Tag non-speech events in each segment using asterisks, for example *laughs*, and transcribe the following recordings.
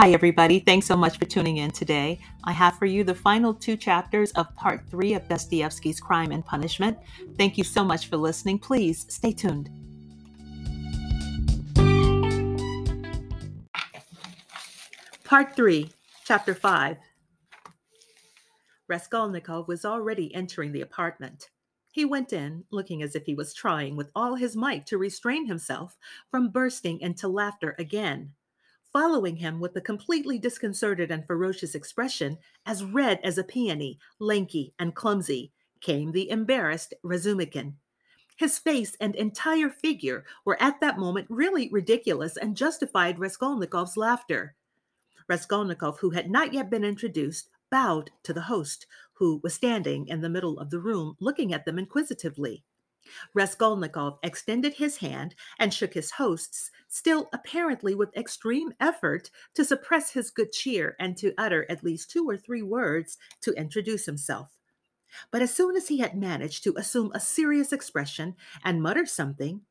Hi, everybody. Thanks so much for tuning in today. I have for you the final two chapters of part three of Dostoevsky's Crime and Punishment. Thank you so much for listening. Please stay tuned. Part three, chapter five. Raskolnikov was already entering the apartment. He went in, looking as if he was trying with all his might to restrain himself from bursting into laughter again following him with a completely disconcerted and ferocious expression, as red as a peony, lanky and clumsy, came the embarrassed Razumikin. His face and entire figure were at that moment really ridiculous and justified Raskolnikov's laughter. Raskolnikov, who had not yet been introduced, bowed to the host, who was standing in the middle of the room looking at them inquisitively. Raskolnikov extended his hand and shook his host's, still apparently with extreme effort to suppress his good cheer and to utter at least two or three words to introduce himself. But as soon as he had managed to assume a serious expression and mutter something,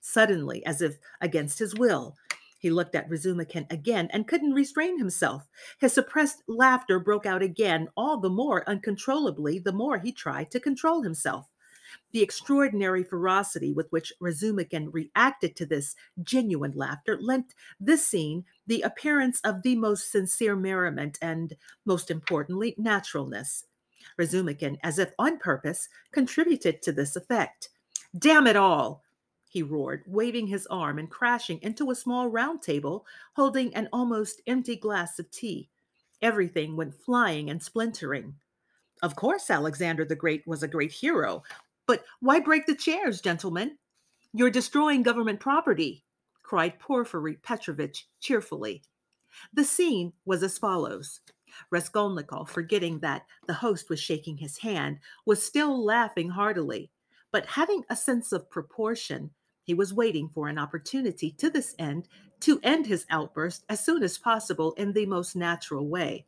suddenly, as if against his will, he looked at Razumikin again and couldn't restrain himself. His suppressed laughter broke out again, all the more uncontrollably the more he tried to control himself. The extraordinary ferocity with which Razumikin reacted to this genuine laughter lent this scene the appearance of the most sincere merriment and, most importantly, naturalness. Razumikin, as if on purpose, contributed to this effect. Damn it all! he roared, waving his arm and crashing into a small round table holding an almost empty glass of tea. Everything went flying and splintering. Of course, Alexander the Great was a great hero. But why break the chairs, gentlemen? You're destroying government property, cried Porfiry Petrovitch cheerfully. The scene was as follows. Raskolnikov, forgetting that the host was shaking his hand, was still laughing heartily, but having a sense of proportion, he was waiting for an opportunity to this end to end his outburst as soon as possible in the most natural way.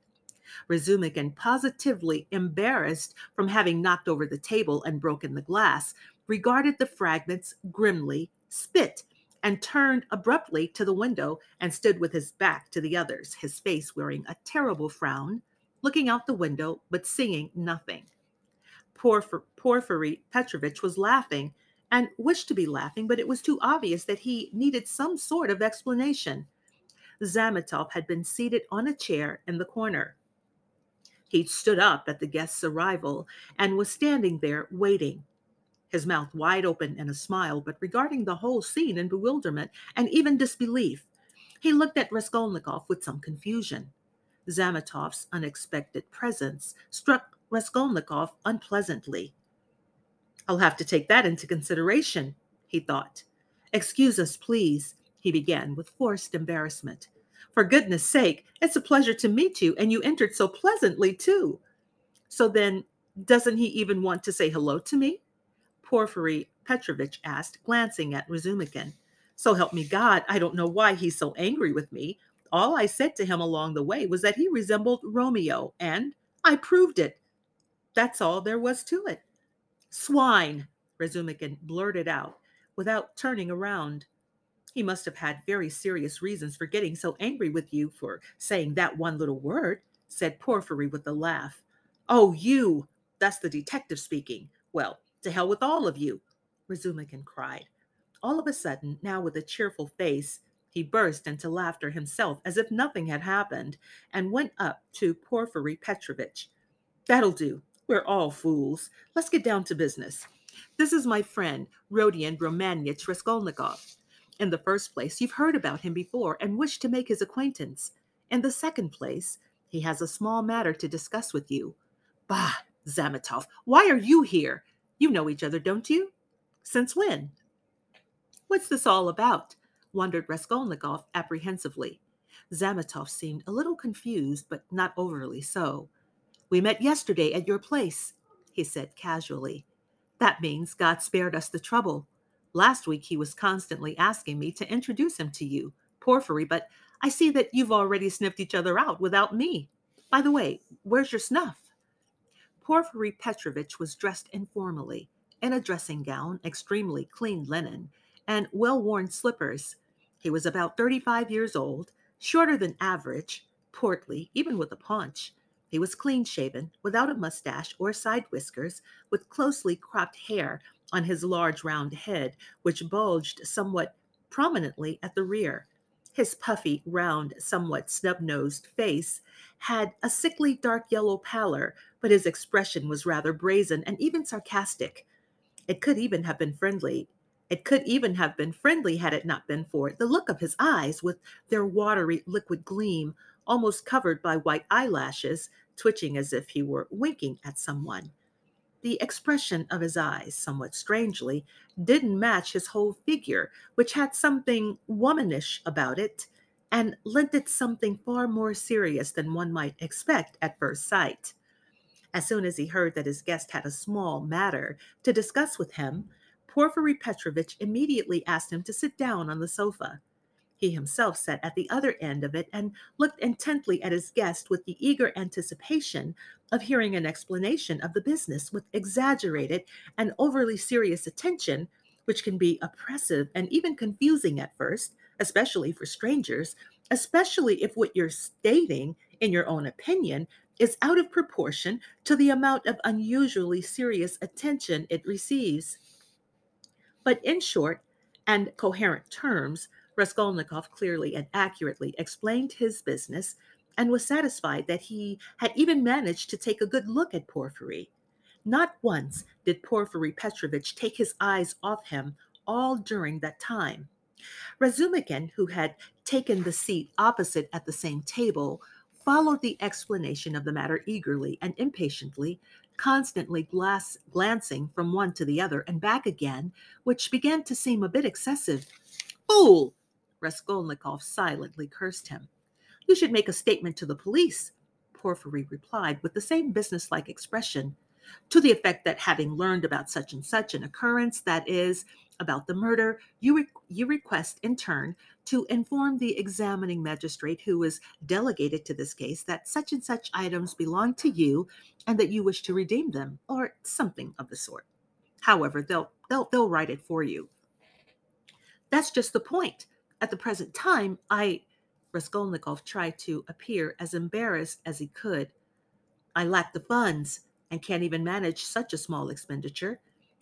Razumikin, positively embarrassed from having knocked over the table and broken the glass, regarded the fragments grimly, spit, and turned abruptly to the window and stood with his back to the others, his face wearing a terrible frown, looking out the window but seeing nothing. Porphyry, Porfiry Petrovitch was laughing and wished to be laughing, but it was too obvious that he needed some sort of explanation. Zametov had been seated on a chair in the corner. He stood up at the guest's arrival and was standing there waiting, his mouth wide open in a smile, but regarding the whole scene in bewilderment and even disbelief. He looked at Raskolnikov with some confusion. Zametov's unexpected presence struck Raskolnikov unpleasantly. I'll have to take that into consideration, he thought. Excuse us, please, he began with forced embarrassment. For goodness sake, it's a pleasure to meet you, and you entered so pleasantly, too. So then, doesn't he even want to say hello to me? Porfiry Petrovitch asked, glancing at Razumikin. So help me God, I don't know why he's so angry with me. All I said to him along the way was that he resembled Romeo, and I proved it. That's all there was to it. Swine, Razumikin blurted out without turning around. He must have had very serious reasons for getting so angry with you for saying that one little word, said Porfiry with a laugh. Oh, you! That's the detective speaking. Well, to hell with all of you, Razumikin cried. All of a sudden, now with a cheerful face, he burst into laughter himself as if nothing had happened and went up to Porfiry Petrovitch. That'll do. We're all fools. Let's get down to business. This is my friend, Rodion Romanich Raskolnikov. In the first place, you've heard about him before and wish to make his acquaintance. In the second place, he has a small matter to discuss with you. Bah, Zametov, why are you here? You know each other, don't you? Since when? What's this all about? wondered Raskolnikov apprehensively. Zametov seemed a little confused, but not overly so. We met yesterday at your place, he said casually. That means God spared us the trouble. Last week, he was constantly asking me to introduce him to you, Porfiry, but I see that you've already sniffed each other out without me. By the way, where's your snuff? Porfiry Petrovitch was dressed informally, in a dressing gown, extremely clean linen, and well worn slippers. He was about 35 years old, shorter than average, portly, even with a paunch. He was clean shaven, without a mustache or side whiskers, with closely cropped hair on his large round head, which bulged somewhat prominently at the rear. His puffy, round, somewhat snub nosed face had a sickly dark yellow pallor, but his expression was rather brazen and even sarcastic. It could even have been friendly. It could even have been friendly had it not been for the look of his eyes, with their watery liquid gleam, almost covered by white eyelashes, twitching as if he were winking at someone. The expression of his eyes, somewhat strangely, didn't match his whole figure, which had something womanish about it and lent it something far more serious than one might expect at first sight. As soon as he heard that his guest had a small matter to discuss with him, Porfiry Petrovitch immediately asked him to sit down on the sofa. He himself sat at the other end of it and looked intently at his guest with the eager anticipation of hearing an explanation of the business with exaggerated and overly serious attention, which can be oppressive and even confusing at first, especially for strangers, especially if what you're stating, in your own opinion, is out of proportion to the amount of unusually serious attention it receives. But in short and coherent terms, Raskolnikov clearly and accurately explained his business and was satisfied that he had even managed to take a good look at Porfiry. Not once did Porfiry Petrovitch take his eyes off him all during that time. Razumikin, who had taken the seat opposite at the same table, followed the explanation of the matter eagerly and impatiently, constantly glass- glancing from one to the other and back again, which began to seem a bit excessive. Fool! Raskolnikov silently cursed him. You should make a statement to the police, Porfiry replied with the same businesslike expression, to the effect that having learned about such and such an occurrence, that is, about the murder, you, re- you request in turn to inform the examining magistrate who is delegated to this case that such and such items belong to you and that you wish to redeem them, or something of the sort. However, they'll, they'll, they'll write it for you. That's just the point. At the present time, I, Raskolnikov tried to appear as embarrassed as he could. I lack the funds and can't even manage such a small expenditure.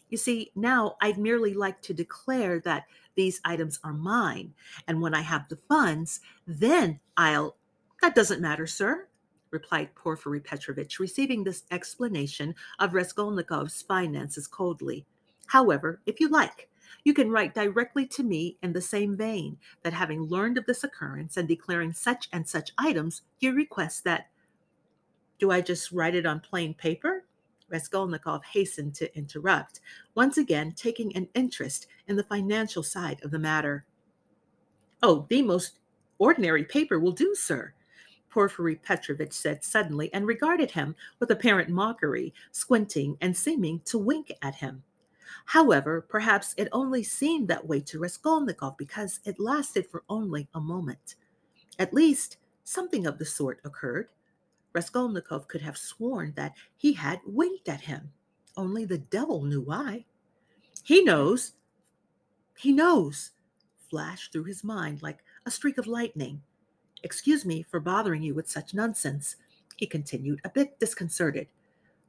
You see, now I'd merely like to declare that these items are mine, and when I have the funds, then I'll. That doesn't matter, sir, replied Porfiry Petrovitch, receiving this explanation of Raskolnikov's finances coldly. However, if you like, you can write directly to me in the same vein that having learned of this occurrence and declaring such and such items, you request that. Do I just write it on plain paper? Raskolnikov hastened to interrupt, once again taking an interest in the financial side of the matter. Oh, the most ordinary paper will do, sir, Porfiry Petrovitch said suddenly and regarded him with apparent mockery, squinting and seeming to wink at him. However, perhaps it only seemed that way to Raskolnikov because it lasted for only a moment. At least, something of the sort occurred. Raskolnikov could have sworn that he had winked at him. Only the devil knew why. He knows. He knows, flashed through his mind like a streak of lightning. Excuse me for bothering you with such nonsense, he continued, a bit disconcerted.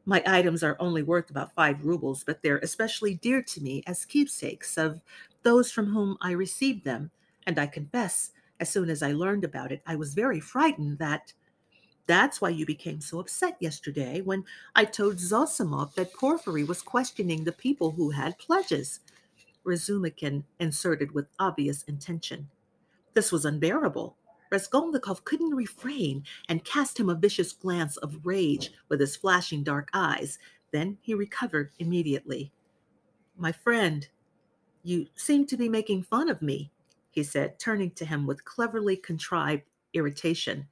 My items are only worth about five rubles, but they're especially dear to me as keepsakes of those from whom I received them. And I confess, as soon as I learned about it, I was very frightened that. That's why you became so upset yesterday when I told Zosimov that Porfiry was questioning the people who had pledges. Razumikin inserted with obvious intention. This was unbearable. Raskolnikov couldn't refrain and cast him a vicious glance of rage with his flashing dark eyes. Then he recovered immediately. My friend, you seem to be making fun of me, he said, turning to him with cleverly contrived irritation.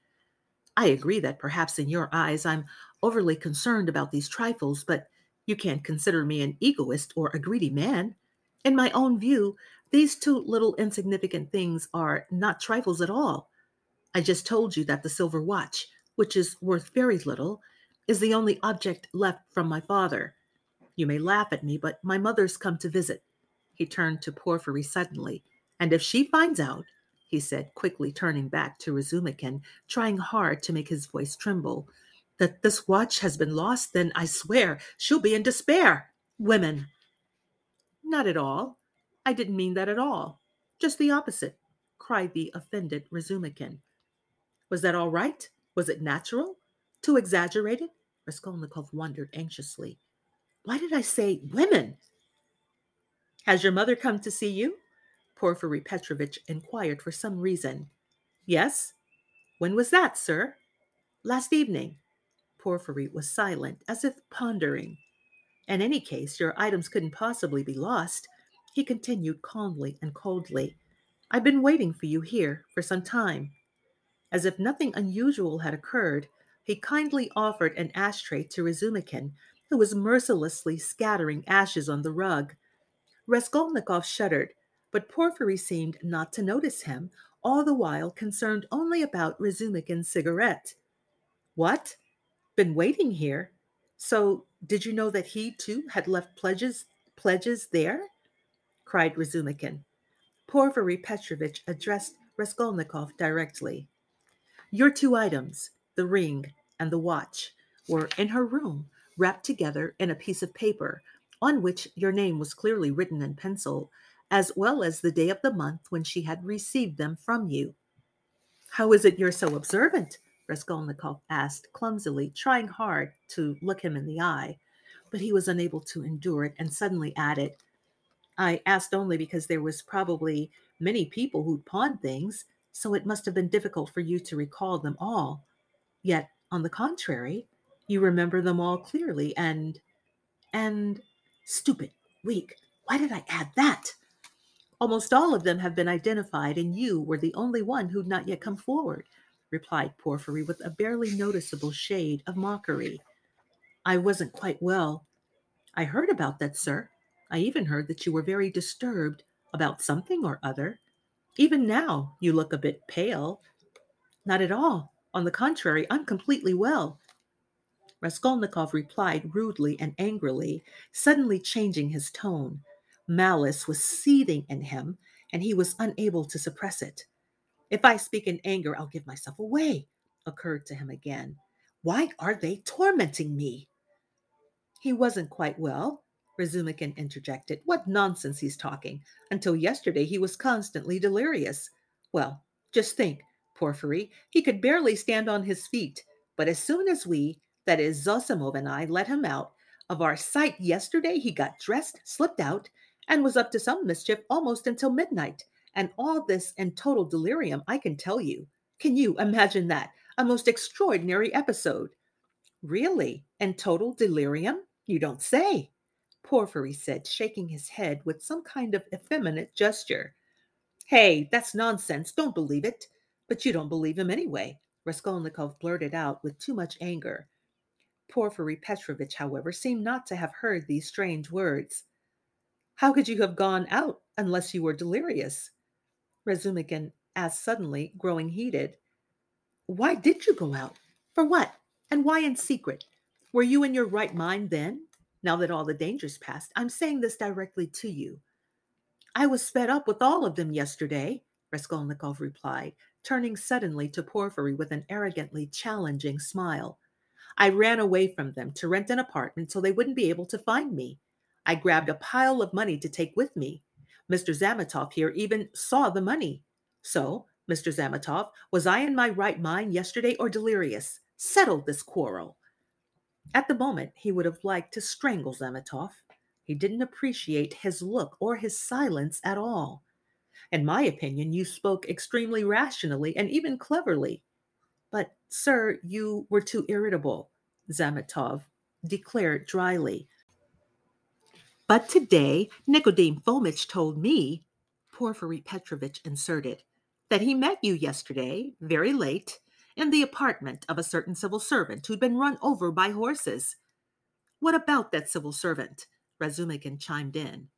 I agree that perhaps in your eyes I'm overly concerned about these trifles, but you can't consider me an egoist or a greedy man. In my own view, these two little insignificant things are not trifles at all. I just told you that the silver watch, which is worth very little, is the only object left from my father. You may laugh at me, but my mother's come to visit. He turned to Porfiry suddenly. And if she finds out, he he said, quickly turning back to Razumikin, trying hard to make his voice tremble. That this watch has been lost, then I swear she'll be in despair. Women. Not at all. I didn't mean that at all. Just the opposite, cried the offended Razumikin. Was that all right? Was it natural? Too exaggerated? Raskolnikov wondered anxiously. Why did I say women? Has your mother come to see you? Porfiry Petrovitch inquired for some reason. Yes. When was that, sir? Last evening. Porfiry was silent, as if pondering. In any case, your items couldn't possibly be lost, he continued calmly and coldly. I've been waiting for you here for some time. As if nothing unusual had occurred, he kindly offered an ashtray to Razumikin, who was mercilessly scattering ashes on the rug. Raskolnikov shuddered, but Porfiry seemed not to notice him, all the while concerned only about Razumikin's cigarette. What? Been waiting here? So did you know that he too had left pledges pledges there? cried Razumikin. Porfiry Petrovitch addressed Raskolnikov directly. Your two items, the ring and the watch, were in her room, wrapped together in a piece of paper on which your name was clearly written in pencil, as well as the day of the month when she had received them from you. How is it you're so observant? Raskolnikov asked clumsily, trying hard to look him in the eye. But he was unable to endure it and suddenly added, I asked only because there was probably many people who'd pawned things, so it must have been difficult for you to recall them all. Yet, on the contrary, you remember them all clearly and and stupid, weak. Why did I add that? Almost all of them have been identified, and you were the only one who'd not yet come forward, replied Porfiry with a barely noticeable shade of mockery. I wasn't quite well. I heard about that, sir. I even heard that you were very disturbed about something or other. Even now, you look a bit pale. Not at all. On the contrary, I'm completely well. Raskolnikov replied rudely and angrily, suddenly changing his tone. Malice was seething in him, and he was unable to suppress it. If I speak in anger, I'll give myself away, occurred to him again. Why are they tormenting me? He wasn't quite well, Razumikin interjected. What nonsense he's talking. Until yesterday, he was constantly delirious. Well, just think, Porfiry, he could barely stand on his feet. But as soon as we, that is, Zosimov and I, let him out of our sight yesterday, he got dressed, slipped out, and was up to some mischief almost until midnight. And all this in total delirium, I can tell you. Can you imagine that? A most extraordinary episode. Really? In total delirium? You don't say. Porfiry said, shaking his head with some kind of effeminate gesture. Hey, that's nonsense. Don't believe it. But you don't believe him anyway, Raskolnikov blurted out with too much anger. Porfiry Petrovitch, however, seemed not to have heard these strange words. How could you have gone out unless you were delirious? Razumikin asked suddenly, growing heated. Why did you go out? For what? And why in secret? Were you in your right mind then? Now that all the danger's passed. I'm saying this directly to you. I was fed up with all of them yesterday, Raskolnikov replied, turning suddenly to Porfiry with an arrogantly challenging smile. I ran away from them to rent an apartment so they wouldn't be able to find me. I grabbed a pile of money to take with me. Mr. Zametov here even saw the money. So, Mr. Zametov, was I in my right mind yesterday or delirious? Settle this quarrel. At the moment, he would have liked to strangle Zametov. He didn't appreciate his look or his silence at all. In my opinion, you spoke extremely rationally and even cleverly. But, sir, you were too irritable, Zametov declared dryly. But today, Nikodim Fomitch told me, Porfiry Petrovitch inserted, that he met you yesterday, very late, in the apartment of a certain civil servant who'd been run over by horses. What about that civil servant? Razumikin chimed in.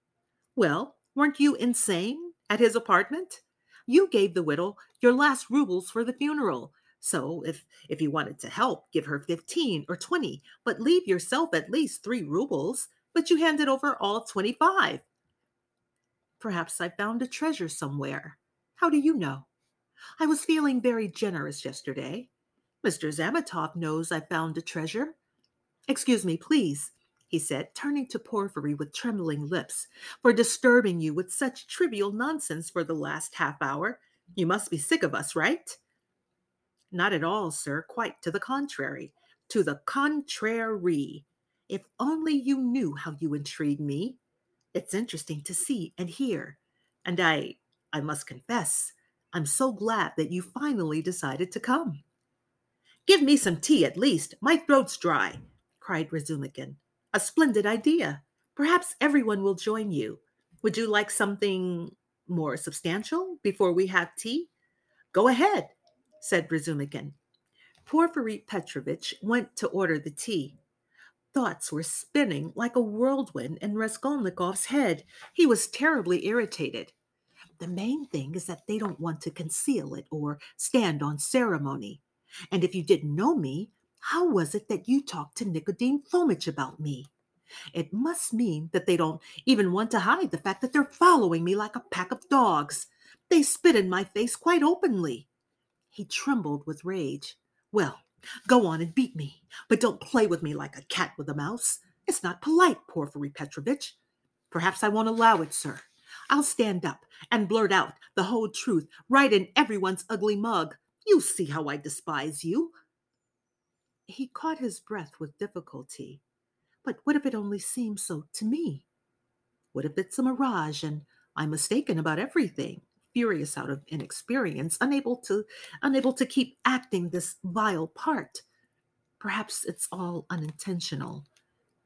Well, weren't you insane at his apartment? You gave the widow your last rubles for the funeral. So if if you wanted to help, give her 15 or 20, but leave yourself at least 3 rubles, but you handed over all 25. Perhaps I found a treasure somewhere. How do you know? I was feeling very generous yesterday. Mr. Zametov knows I found a treasure. Excuse me, please, he said, turning to Porfiry with trembling lips, for disturbing you with such trivial nonsense for the last half hour. You must be sick of us, right? Not at all, sir. Quite to the contrary. To the contrary. If only you knew how you intrigue me. It's interesting to see and hear. And I, I must confess, I'm so glad that you finally decided to come. Give me some tea at least. My throat's dry, cried Razumikin. A splendid idea. Perhaps everyone will join you. Would you like something more substantial before we have tea? Go ahead, said Razumikin. Porfiry Petrovitch went to order the tea. Thoughts were spinning like a whirlwind in Raskolnikov's head. He was terribly irritated. The main thing is that they don't want to conceal it or stand on ceremony. And if you didn't know me, how was it that you talked to Nikodim Fomitch about me? It must mean that they don't even want to hide the fact that they're following me like a pack of dogs. They spit in my face quite openly. He trembled with rage. Well, go on and beat me, but don't play with me like a cat with a mouse. It's not polite, Porfiry Petrovitch. Perhaps I won't allow it, sir. I'll stand up and blurt out the whole truth right in everyone's ugly mug. You see how I despise you. He caught his breath with difficulty. But what if it only seems so to me? What if it's a mirage and I'm mistaken about everything? Furious out of inexperience, unable to unable to keep acting this vile part. Perhaps it's all unintentional.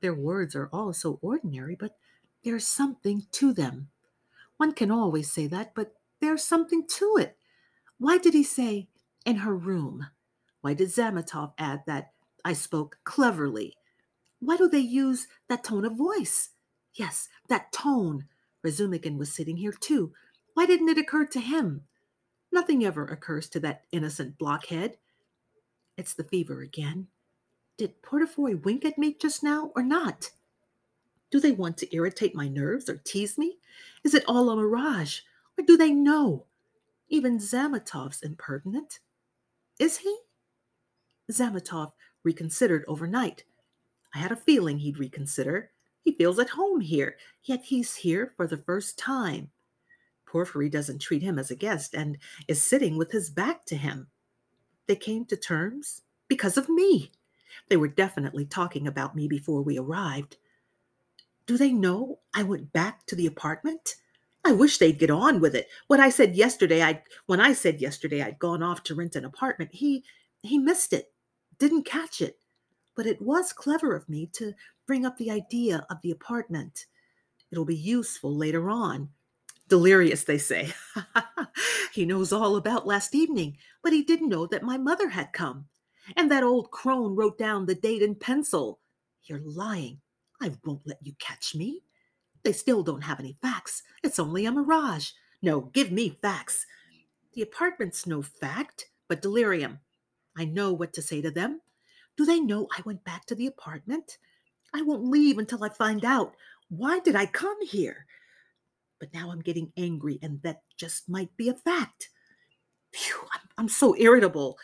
Their words are all so ordinary, but there's something to them. One can always say that, but there's something to it. Why did he say, in her room? Why did Zametov add that I spoke cleverly? Why do they use that tone of voice? Yes, that tone. Razumikin was sitting here too. Why didn't it occur to him? Nothing ever occurs to that innocent blockhead. It's the fever again. Did Porfiry wink at me just now or not? Do they want to irritate my nerves or tease me? Is it all a mirage? Or do they know? Even Zametov's impertinent. Is he? Zamatov reconsidered overnight. I had a feeling he'd reconsider. He feels at home here, yet he's here for the first time. Porfiry doesn't treat him as a guest and is sitting with his back to him. They came to terms because of me. They were definitely talking about me before we arrived. Do they know I went back to the apartment? I wish they'd get on with it. When I said yesterday I when I said yesterday I'd gone off to rent an apartment, he he missed it. Didn't catch it. But it was clever of me to bring up the idea of the apartment. It'll be useful later on. Delirious, they say. *laughs* he knows all about last evening, but he didn't know that my mother had come. And that old crone wrote down the date in pencil. You're lying. I won't let you catch me. They still don't have any facts. It's only a mirage. No, give me facts. The apartment's no fact, but delirium. I know what to say to them. Do they know I went back to the apartment? I won't leave until I find out. Why did I come here? But now I'm getting angry, and that just might be a fact. Phew, I'm, I'm so irritable.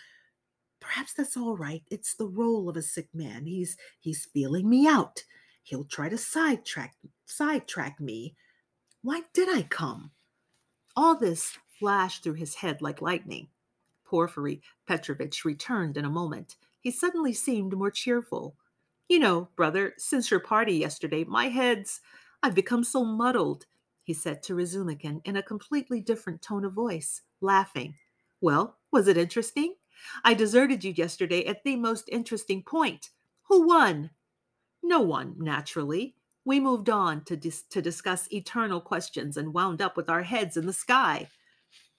Perhaps that's all right. It's the role of a sick man. He's he's feeling me out. He'll try to sidetrack sidetrack me. Why did I come? All this flashed through his head like lightning. Porfiry Petrovitch returned in a moment. He suddenly seemed more cheerful. You know, brother, since your party yesterday, my head's. I've become so muddled, he said to Razumikin in a completely different tone of voice, laughing. Well, was it interesting? I deserted you yesterday at the most interesting point. Who won? No one, naturally. We moved on to, dis- to discuss eternal questions and wound up with our heads in the sky.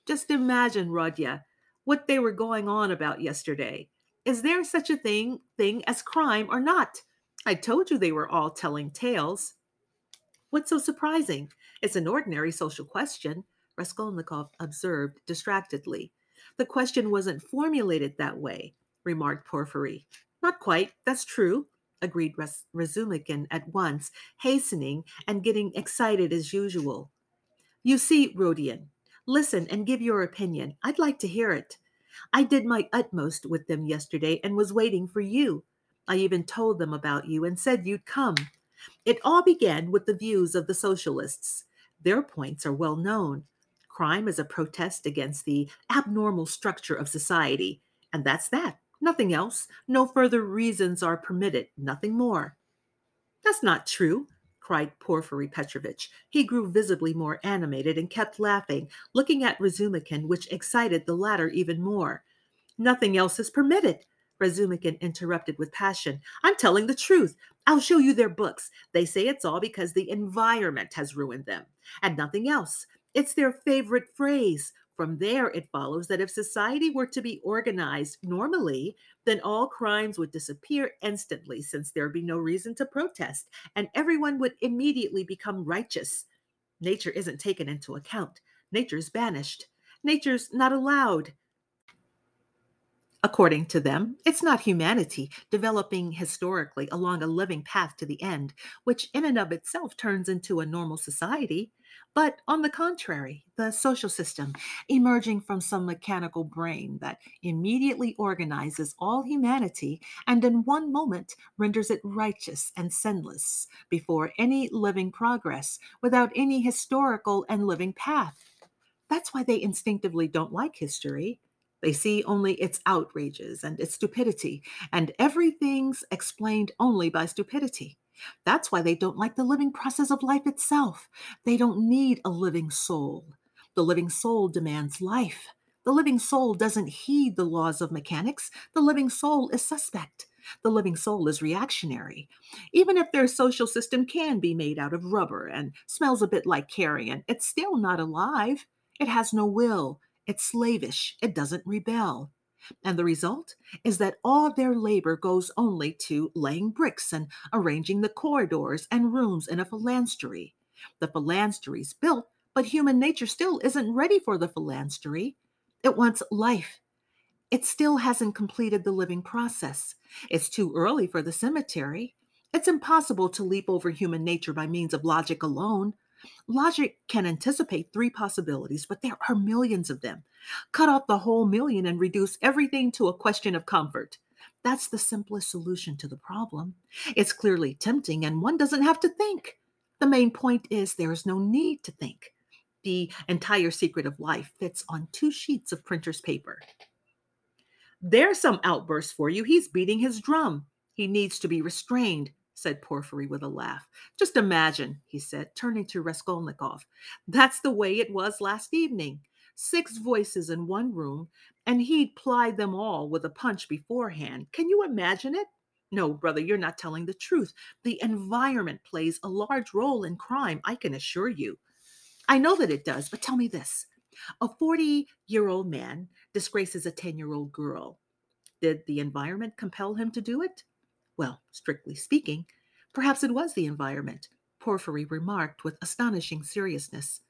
Just imagine, Rodya, what they were going on about yesterday. Is there such a thing thing as crime or not? I told you they were all telling tales. What's so surprising? It's an ordinary social question, Raskolnikov observed distractedly. The question wasn't formulated that way, remarked Porfiry. Not quite, that's true, agreed Raz- Razumikin at once, hastening and getting excited as usual. You see, Rodion, Listen and give your opinion. I'd like to hear it. I did my utmost with them yesterday and was waiting for you. I even told them about you and said you'd come. It all began with the views of the socialists. Their points are well known. Crime is a protest against the abnormal structure of society, and that's that. Nothing else. No further reasons are permitted, nothing more. That's not true, cried Porfiry Petrovitch. He grew visibly more animated and kept laughing, looking at Razumikin, which excited the latter even more. Nothing else is permitted, Razumikin interrupted with passion. I'm telling the truth. I'll show you their books. They say it's all because the environment has ruined them, and nothing else. It's their favorite phrase. From there, it follows that if society were to be organized normally, then all crimes would disappear instantly since there would be no reason to protest, and everyone would immediately become righteous. Nature isn't taken into account. Nature's banished. Nature's not allowed. According to them, it's not humanity developing historically along a living path to the end, which in and of itself turns into a normal society, but on the contrary, the social system emerging from some mechanical brain that immediately organizes all humanity and in one moment renders it righteous and sinless before any living progress without any historical and living path. That's why they instinctively don't like history they see only its outrages and its stupidity, and everything's explained only by stupidity. That's why they don't like the living process of life itself. They don't need a living soul. The living soul demands life. The living soul doesn't heed the laws of mechanics. The living soul is suspect. The living soul is reactionary. Even if their social system can be made out of rubber and smells a bit like carrion, it's still not alive. It has no will. It's slavish, it doesn't rebel. And the result is that all their labor goes only to laying bricks and arranging the corridors and rooms in a phalanstery. The phalanstery's built, but human nature still isn't ready for the phalanstery. It wants life. It still hasn't completed the living process. It's too early for the cemetery. It's impossible to leap over human nature by means of logic alone. Logic can anticipate three possibilities, but there are millions of them. Cut off the whole million and reduce everything to a question of comfort. That's the simplest solution to the problem. It's clearly tempting, and one doesn't have to think. The main point is there is no need to think. The entire secret of life fits on two sheets of printer's paper. There's some outburst for you. He's beating his drum. He needs to be restrained said Porfiry with a laugh. Just imagine, he said, turning to Raskolnikov. That's the way it was last evening. Six voices in one room, and he'd plied them all with a punch beforehand. Can you imagine it? No, brother, you're not telling the truth. The environment plays a large role in crime, I can assure you. I know that it does, but tell me this. A 40 year old man disgraces a 10 year old girl. Did the environment compel him to do it? Well, strictly speaking, perhaps it was the environment, Porfiry remarked with astonishing seriousness.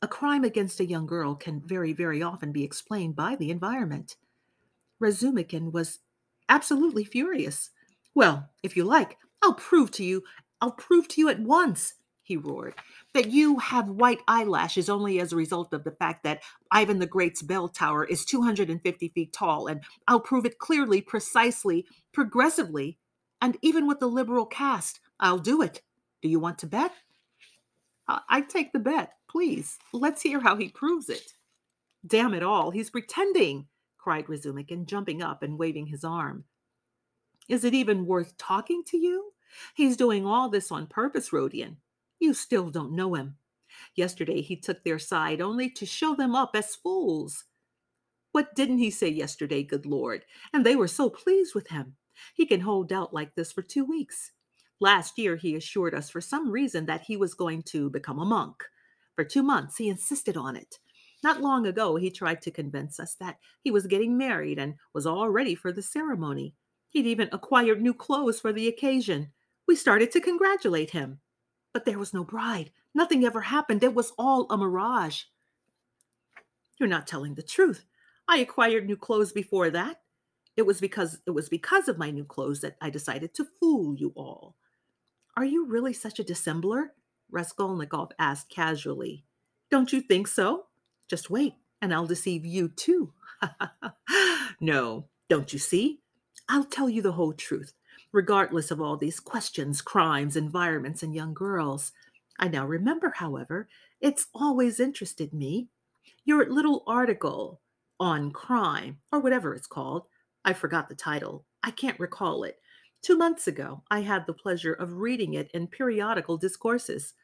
A crime against a young girl can very, very often be explained by the environment. Razumikin was absolutely furious. Well, if you like, I'll prove to you, I'll prove to you at once, he roared, that you have white eyelashes only as a result of the fact that Ivan the Great's bell tower is 250 feet tall, and I'll prove it clearly, precisely, progressively, and even with the liberal cast, I'll do it. Do you want to bet? I take the bet, please. Let's hear how he proves it. Damn it all, he's pretending, cried Razumikin, jumping up and waving his arm. Is it even worth talking to you? He's doing all this on purpose, Rodion. You still don't know him. Yesterday he took their side only to show them up as fools. What didn't he say yesterday, good Lord? And they were so pleased with him. He can hold out like this for two weeks. Last year, he assured us for some reason that he was going to become a monk. For two months, he insisted on it. Not long ago, he tried to convince us that he was getting married and was all ready for the ceremony. He'd even acquired new clothes for the occasion. We started to congratulate him. But there was no bride. Nothing ever happened. It was all a mirage. You're not telling the truth. I acquired new clothes before that. It was because it was because of my new clothes that I decided to fool you all. Are you really such a dissembler? Raskolnikov asked casually. Don't you think so? Just wait, and I'll deceive you too. *laughs* no, don't you see? I'll tell you the whole truth, regardless of all these questions, crimes, environments, and young girls. I now remember, however, it's always interested me. Your little article on crime, or whatever it's called, I forgot the title. I can't recall it. Two months ago, I had the pleasure of reading it in periodical discourses.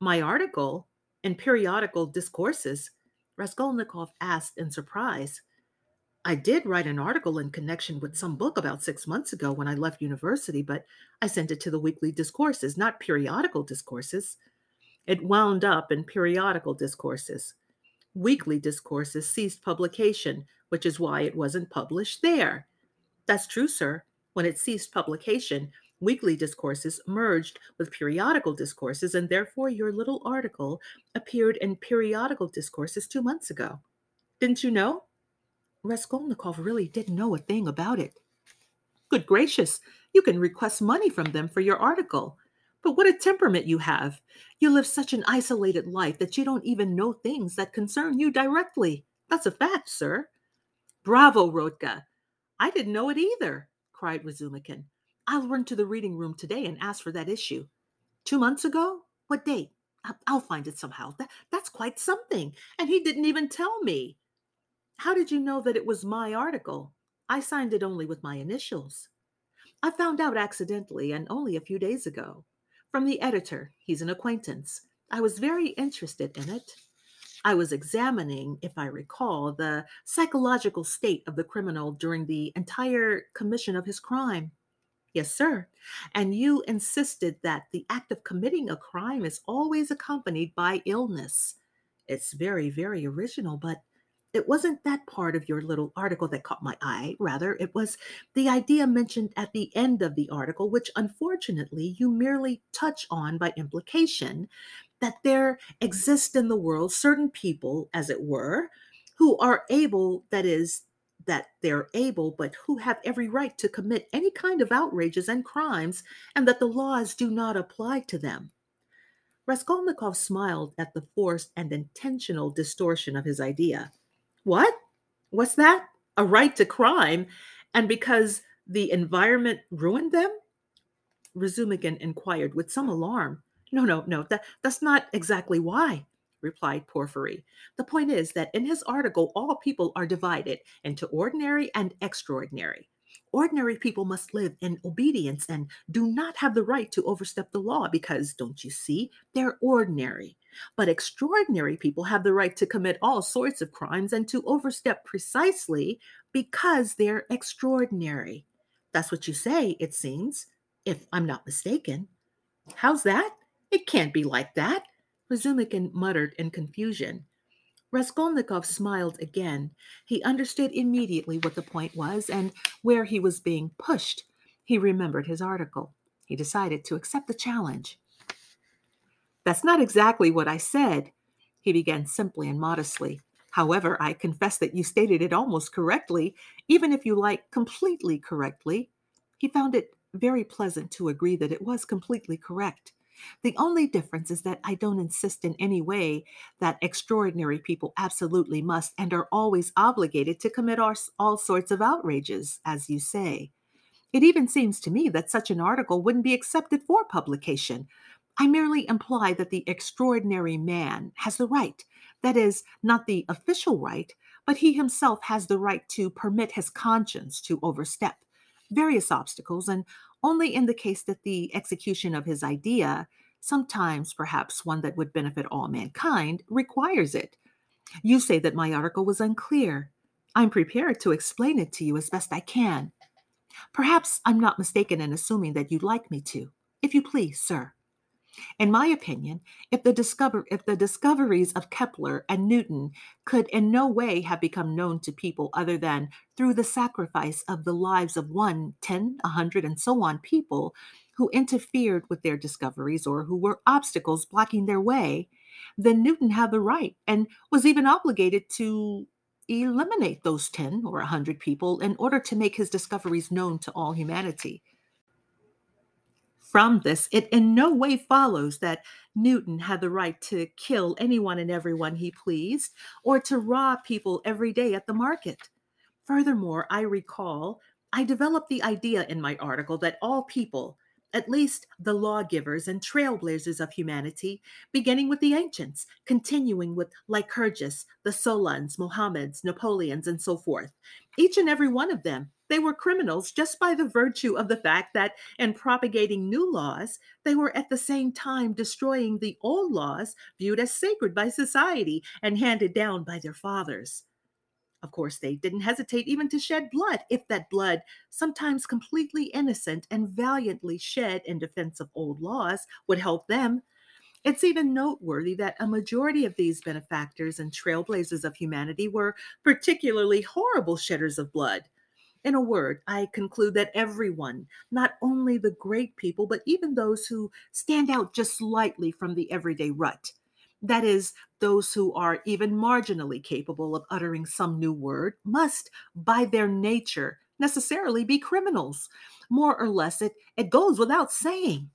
My article in periodical discourses? Raskolnikov asked in surprise. I did write an article in connection with some book about six months ago when I left university, but I sent it to the weekly discourses, not periodical discourses. It wound up in periodical discourses. Weekly discourses ceased publication, which is why it wasn't published there. That's true, sir. When it ceased publication, weekly discourses merged with periodical discourses, and therefore your little article appeared in periodical discourses two months ago. Didn't you know? Raskolnikov really didn't know a thing about it. Good gracious, you can request money from them for your article. But what a temperament you have! You live such an isolated life that you don't even know things that concern you directly. That's a fact, sir. Bravo, Rodka. I didn't know it either, cried Razumikin. I'll run to the reading room today and ask for that issue. Two months ago? What date? I'll find it somehow. That, that's quite something. And he didn't even tell me. How did you know that it was my article? I signed it only with my initials. I found out accidentally and only a few days ago. From the editor. He's an acquaintance. I was very interested in it. I was examining, if I recall, the psychological state of the criminal during the entire commission of his crime. Yes, sir. And you insisted that the act of committing a crime is always accompanied by illness. It's very, very original, but it wasn't that part of your little article that caught my eye. Rather, it was the idea mentioned at the end of the article, which unfortunately you merely touch on by implication that there exist in the world certain people, as it were, who are able, that is, that they're able, but who have every right to commit any kind of outrages and crimes, and that the laws do not apply to them. Raskolnikov smiled at the forced and intentional distortion of his idea. What? What's that? A right to crime? And because the environment ruined them? Razumikin inquired with some alarm. No, no, no, that, that's not exactly why, replied Porfiry. The point is that in his article, all people are divided into ordinary and extraordinary. Ordinary people must live in obedience and do not have the right to overstep the law because, don't you see, they're ordinary. But extraordinary people have the right to commit all sorts of crimes and to overstep precisely because they're extraordinary. That's what you say, it seems, if I'm not mistaken. How's that? It can't be like that, Razumikin muttered in confusion. Raskolnikov smiled again. He understood immediately what the point was and where he was being pushed. He remembered his article. He decided to accept the challenge. That's not exactly what I said, he began simply and modestly. However, I confess that you stated it almost correctly, even if you like completely correctly. He found it very pleasant to agree that it was completely correct. The only difference is that I don't insist in any way that extraordinary people absolutely must and are always obligated to commit all, sorts of outrages, as you say. It even seems to me that such an article wouldn't be accepted for publication. I merely imply that the extraordinary man has the right, that is, not the official right, but he himself has the right to permit his conscience to overstep various obstacles and only in the case that the execution of his idea, sometimes perhaps one that would benefit all mankind, requires it. You say that my article was unclear. I'm prepared to explain it to you as best I can. Perhaps I'm not mistaken in assuming that you'd like me to. If you please, sir. In my opinion, if the, discover, if the discoveries of Kepler and Newton could in no way have become known to people other than through the sacrifice of the lives of one, ten, a hundred, and so on people who interfered with their discoveries or who were obstacles blocking their way, then Newton had the right and was even obligated to eliminate those 10 or a 100 people in order to make his discoveries known to all humanity. From this, it in no way follows that Newton had the right to kill anyone and everyone he pleased or to rob people every day at the market. Furthermore, I recall I developed the idea in my article that all people, at least the lawgivers and trailblazers of humanity, beginning with the ancients, continuing with Lycurgus, the Solons, Mohammeds, Napoleons, and so forth, each and every one of them, they were criminals just by the virtue of the fact that in propagating new laws, they were at the same time destroying the old laws viewed as sacred by society and handed down by their fathers. Of course, they didn't hesitate even to shed blood, if that blood, sometimes completely innocent and valiantly shed in defense of old laws, would help them. It's even noteworthy that a majority of these benefactors and trailblazers of humanity were particularly horrible shedders of blood. In a word, I conclude that everyone, not only the great people, but even those who stand out just slightly from the everyday rut, that is, those who are even marginally capable of uttering some new word must, by their nature, necessarily be criminals. More or less, it, it goes without saying.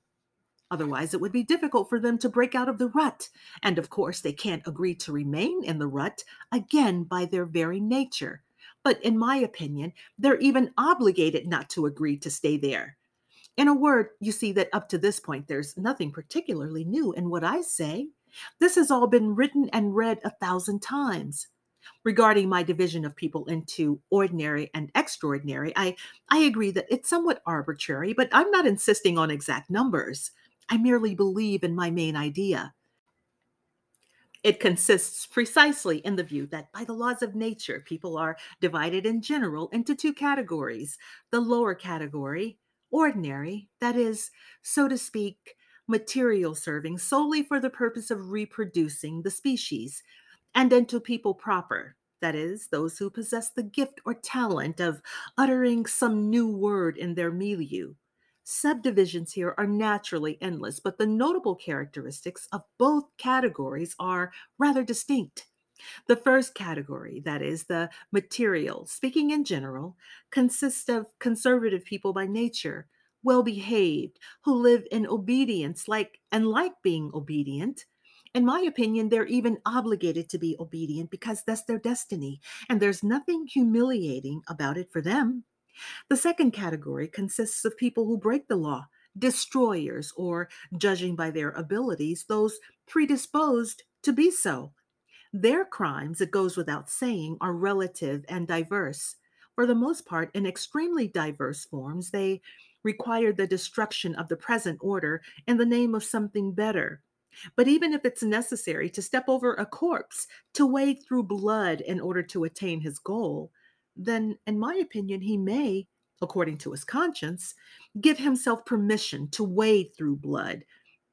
Otherwise, it would be difficult for them to break out of the rut. And of course, they can't agree to remain in the rut, again, by their very nature. But in my opinion, they're even obligated not to agree to stay there. In a word, you see that up to this point, there's nothing particularly new in what I say. This has all been written and read a thousand times. Regarding my division of people into ordinary and extraordinary, I, I agree that it's somewhat arbitrary, but I'm not insisting on exact numbers. I merely believe in my main idea. It consists precisely in the view that by the laws of nature, people are divided in general into two categories. The lower category, ordinary, that is, so to speak, material serving solely for the purpose of reproducing the species, and into people proper, that is, those who possess the gift or talent of uttering some new word in their milieu. Subdivisions here are naturally endless, but the notable characteristics of both categories are rather distinct. The first category, that is, the material, speaking in general, consists of conservative people by nature well behaved, who live in obedience like and like being obedient. In my opinion, they're even obligated to be obedient because that's their destiny, and there's nothing humiliating about it for them. The second category consists of people who break the law, destroyers, or, judging by their abilities, those predisposed to be so. Their crimes, it goes without saying, are relative and diverse. For the most part, in extremely diverse forms, they require the destruction of the present order in the name of something better. But even if it's necessary to step over a corpse, to wade through blood in order to attain his goal, then, in my opinion, he may, according to his conscience, give himself permission to wade through blood,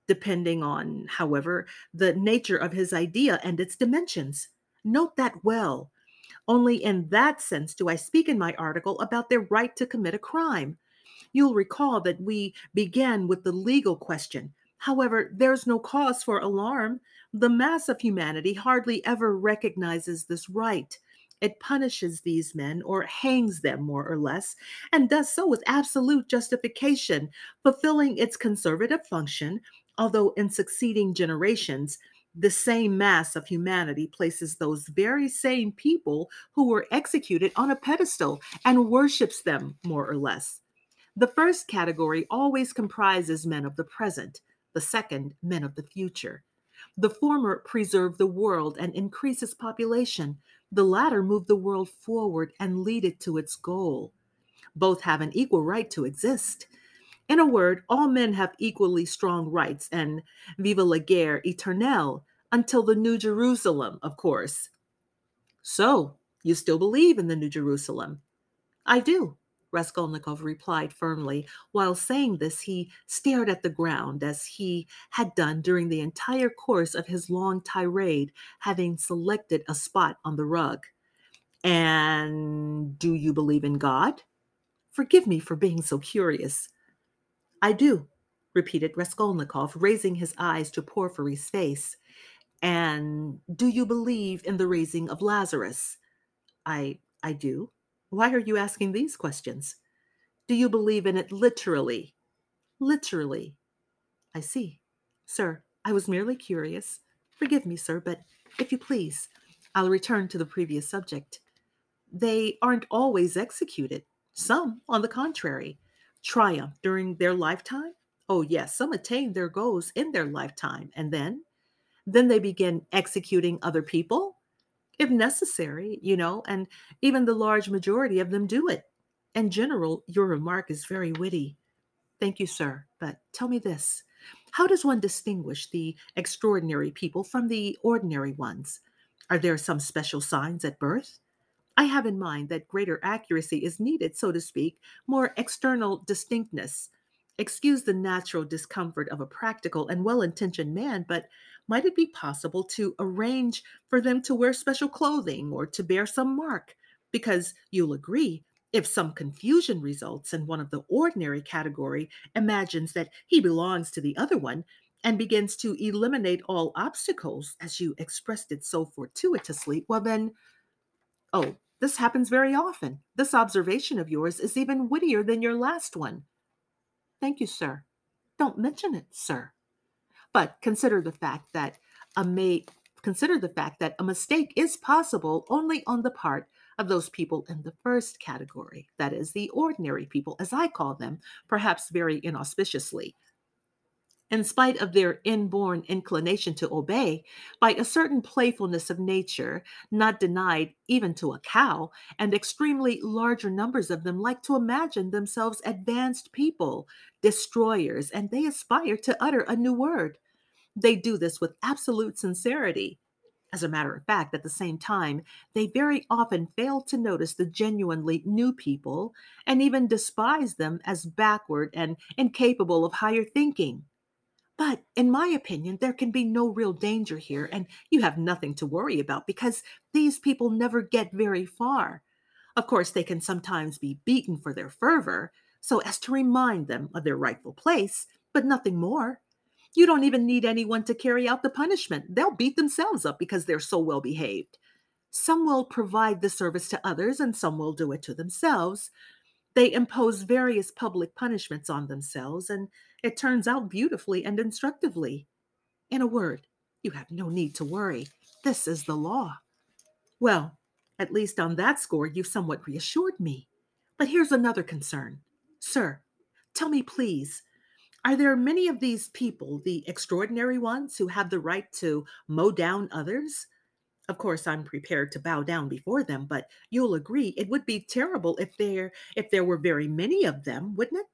depending on, however, the nature of his idea and its dimensions. Note that well. Only in that sense do I speak in my article about their right to commit a crime. You'll recall that we began with the legal question. However, there's no cause for alarm. The mass of humanity hardly ever recognizes this right. It punishes these men or hangs them more or less, and does so with absolute justification, fulfilling its conservative function, although in succeeding generations, the same mass of humanity places those very same people who were executed on a pedestal and worships them more or less. The first category always comprises men of the present, the second, men of the future. The former preserve the world and increase its population. The latter move the world forward and lead it to its goal. Both have an equal right to exist. In a word, all men have equally strong rights and vive la guerre éternelle until the New Jerusalem, of course. So, you still believe in the New Jerusalem? I do. Raskolnikov replied firmly. While saying this, he stared at the ground as he had done during the entire course of his long tirade, having selected a spot on the rug. And do you believe in God? Forgive me for being so curious. I do, repeated Raskolnikov, raising his eyes to Porfiry's face. And do you believe in the raising of Lazarus? I I do. Why are you asking these questions? Do you believe in it literally? Literally. I see. Sir, I was merely curious. Forgive me, sir, but if you please, I'll return to the previous subject. They aren't always executed. Some, on the contrary, triumph during their lifetime. Oh, yes, some attain their goals in their lifetime. And then? Then they begin executing other people, if necessary, you know, and even the large majority of them do it. In general, your remark is very witty. Thank you, sir. But tell me this how does one distinguish the extraordinary people from the ordinary ones? Are there some special signs at birth? I have in mind that greater accuracy is needed, so to speak, more external distinctness. Excuse the natural discomfort of a practical and well intentioned man, but might it be possible to arrange for them to wear special clothing or to bear some mark? Because you'll agree, if some confusion results and one of the ordinary category imagines that he belongs to the other one and begins to eliminate all obstacles, as you expressed it so fortuitously, well, then, oh, this happens very often. This observation of yours is even wittier than your last one. Thank you, sir. Don't mention it, sir. But consider the fact that a may consider the fact that a mistake is possible only on the part of those people in the first category, that is, the ordinary people, as I call them, perhaps very inauspiciously in spite of their inborn inclination to obey, by a certain playfulness of nature, not denied even to a cow, and extremely larger numbers of them like to imagine themselves advanced people, destroyers, and they aspire to utter a new word. They do this with absolute sincerity. As a matter of fact, at the same time, they very often fail to notice the genuinely new people and even despise them as backward and incapable of higher thinking. But in my opinion, there can be no real danger here, and you have nothing to worry about because these people never get very far. Of course, they can sometimes be beaten for their fervor, so as to remind them of their rightful place, but nothing more. You don't even need anyone to carry out the punishment. They'll beat themselves up because they're so well behaved. Some will provide the service to others, and some will do it to themselves. They impose various public punishments on themselves, and it turns out beautifully and instructively. In a word, you have no need to worry. This is the law. Well, at least on that score, you've somewhat reassured me. But here's another concern. Sir, tell me, please, are there many of these people, the extraordinary ones, who have the right to mow down others? Of course, I'm prepared to bow down before them, but you'll agree it would be terrible if there if there were very many of them, wouldn't it?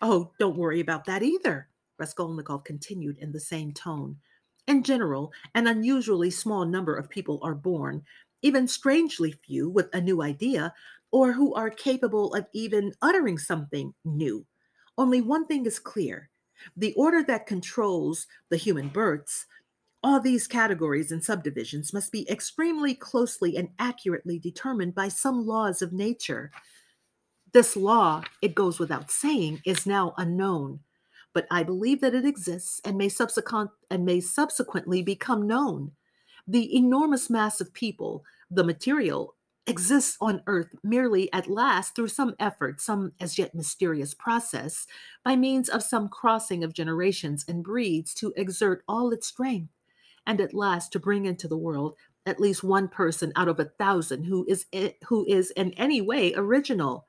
Oh, don't worry about that either, Raskolnikov continued in the same tone. In general, an unusually small number of people are born, even strangely few, with a new idea, or who are capable of even uttering something new. Only one thing is clear the order that controls the human births all these categories and subdivisions must be extremely closely and accurately determined by some laws of nature. This law, it goes without saying, is now unknown, but I believe that it exists and may subsequent and may subsequently become known. The enormous mass of people, the material, exists on earth merely at last through some effort, some as yet mysterious process, by means of some crossing of generations and breeds to exert all its strength and at last to bring into the world at least one person out of a thousand who is who is in any way original.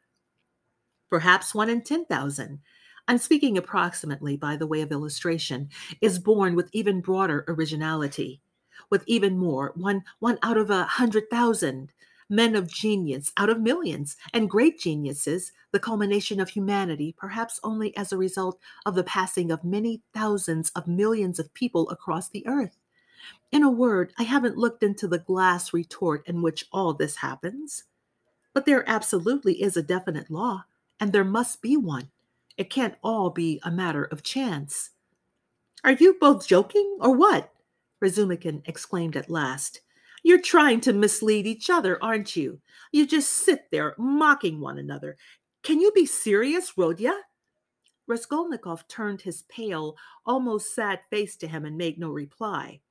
Perhaps one in 10,000 I'm speaking approximately by the way of illustration, is born with even broader originality, with even more, one, one out of a hundred thousand, men of genius out of millions, and great geniuses, the culmination of humanity, perhaps only as a result of the passing of many thousands of millions of people across the earth. In a word, I haven't looked into the glass retort in which all this happens. But there absolutely is a definite law, and there must be one. It can't all be a matter of chance. Are you both joking, or what? Razumikin exclaimed at last. You're trying to mislead each other, aren't you? You just sit there mocking one another. Can you be serious, Rodya? Raskolnikov turned his pale, almost sad face to him and made no reply.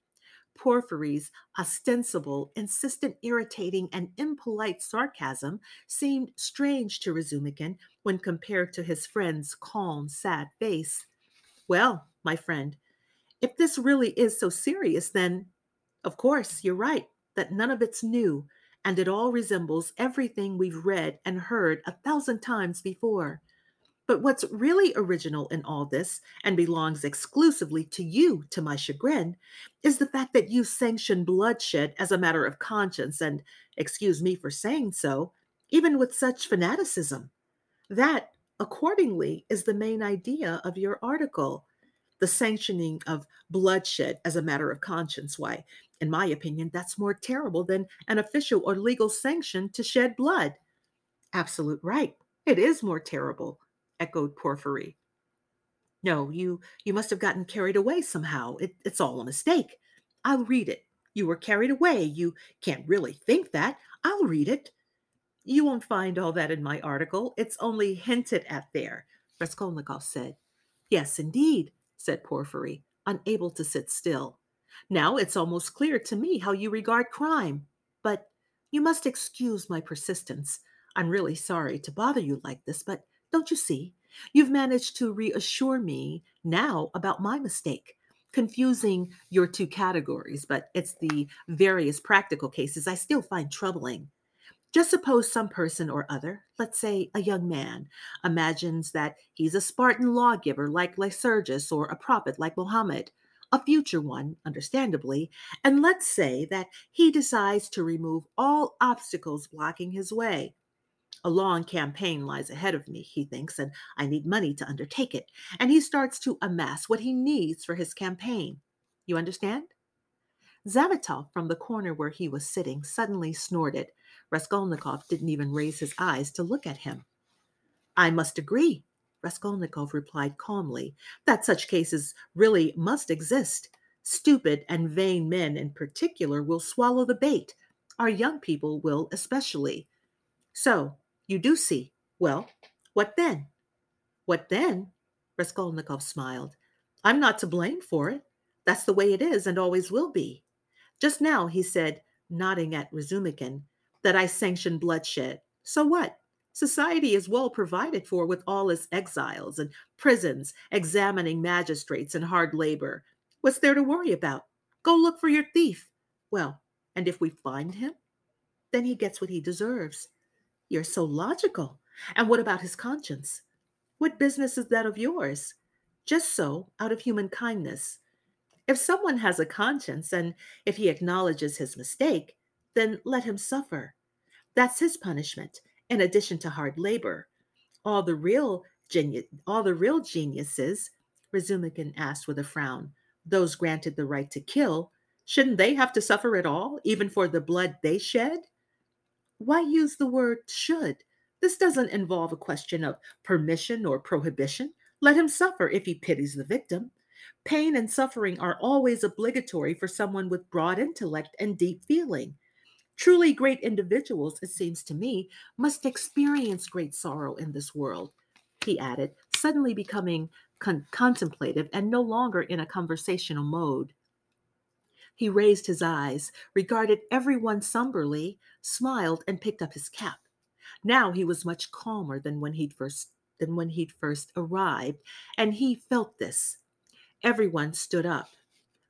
Porfiry's ostensible, insistent, irritating, and impolite sarcasm seemed strange to Razumikin when compared to his friend's calm, sad face. Well, my friend. If this really is so serious, then, of course, you're right that none of it's new, and it all resembles everything we've read and heard a thousand times before. But what's really original in all this, and belongs exclusively to you, to my chagrin, is the fact that you sanction bloodshed as a matter of conscience, and, excuse me for saying so, even with such fanaticism. That, accordingly, is the main idea of your article the sanctioning of bloodshed as a matter of conscience. Why, in my opinion, that's more terrible than an official or legal sanction to shed blood. Absolute right. It is more terrible, echoed Porfiry. No, you you must have gotten carried away somehow. It, it's all a mistake. I'll read it. You were carried away. You can't really think that. I'll read it. You won't find all that in my article. It's only hinted at there, Raskolnikov said. Yes, indeed, said Porfiry, unable to sit still. Now it's almost clear to me how you regard crime. But you must excuse my persistence. I'm really sorry to bother you like this, but don't you see? You've managed to reassure me now about my mistake, confusing your two categories, but it's the various practical cases I still find troubling. Just suppose some person or other, let's say a young man, imagines that he's a Spartan lawgiver like Lycurgus or a prophet like Mohammed, a future one, understandably, and let's say that he decides to remove all obstacles blocking his way. A long campaign lies ahead of me, he thinks, and I need money to undertake it. And he starts to amass what he needs for his campaign. You understand? Zametov, from the corner where he was sitting, suddenly snorted. Raskolnikov didn't even raise his eyes to look at him. I must agree, Raskolnikov replied calmly, that such cases really must exist. Stupid and vain men in particular will swallow the bait. Our young people will especially. So, you do see. Well, what then? What then? Raskolnikov smiled. I'm not to blame for it. That's the way it is and always will be. Just now, he said, nodding at Razumikin, that I sanction bloodshed. So what? Society is well provided for with all its exiles and prisons, examining magistrates, and hard labor. What's there to worry about? Go look for your thief. Well, and if we find him, then he gets what he deserves. You're so logical. And what about his conscience? What business is that of yours? Just so, out of human kindness. If someone has a conscience and if he acknowledges his mistake, then let him suffer. That's his punishment, in addition to hard labor. All the real genius, all the real geniuses, Razumikin asked with a frown, those granted the right to kill, shouldn't they have to suffer at all, even for the blood they shed? Why use the word should? This doesn't involve a question of permission or prohibition. Let him suffer if he pities the victim. Pain and suffering are always obligatory for someone with broad intellect and deep feeling. Truly great individuals, it seems to me, must experience great sorrow in this world, he added, suddenly becoming con- contemplative and no longer in a conversational mode. He raised his eyes, regarded everyone somberly, smiled, and picked up his cap. Now he was much calmer than when he'd first than when he'd first arrived, and he felt this. Everyone stood up.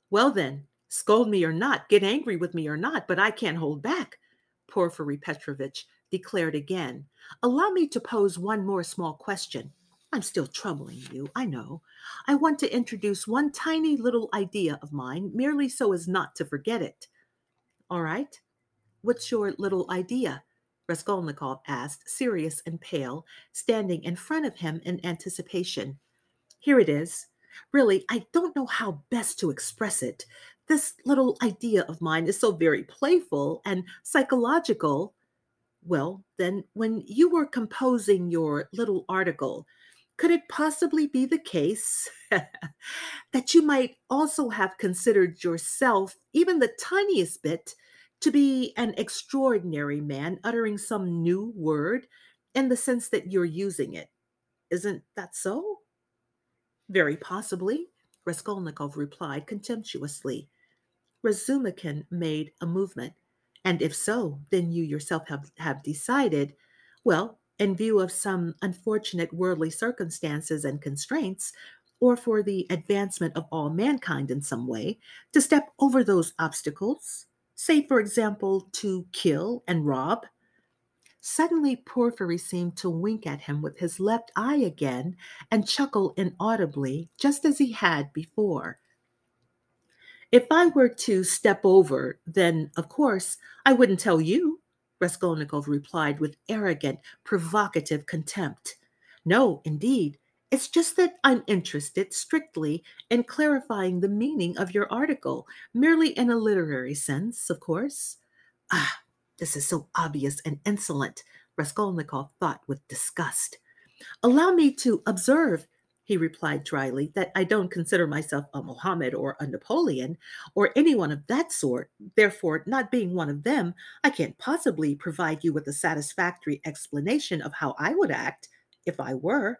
Well then, Scold me or not, get angry with me or not, but I can't hold back, Porfiry Petrovitch declared again. Allow me to pose one more small question. I'm still troubling you, I know. I want to introduce one tiny little idea of mine, merely so as not to forget it. All right. What's your little idea? Raskolnikov asked, serious and pale, standing in front of him in anticipation. Here it is. Really, I don't know how best to express it this little idea of mine is so very playful and psychological. Well, then, when you were composing your little article, could it possibly be the case *laughs* that you might also have considered yourself, even the tiniest bit, to be an extraordinary man uttering some new word in the sense that you're using it? Isn't that so? Very possibly, Raskolnikov replied contemptuously. Razumikin made a movement. And if so, then you yourself have, have decided, well, in view of some unfortunate worldly circumstances and constraints, or for the advancement of all mankind in some way, to step over those obstacles, say, for example, to kill and rob. Suddenly, Porfiry seemed to wink at him with his left eye again and chuckle inaudibly, just as he had before. If I were to step over, then, of course, I wouldn't tell you, Raskolnikov replied with arrogant, provocative contempt. No, indeed. It's just that I'm interested strictly in clarifying the meaning of your article, merely in a literary sense, of course. Ah, this is so obvious and insolent, Raskolnikov thought with disgust. Allow me to observe, he replied dryly, that I don't consider myself a Mohammed or a Napoleon or anyone of that sort. Therefore, not being one of them, I can't possibly provide you with a satisfactory explanation of how I would act if I were.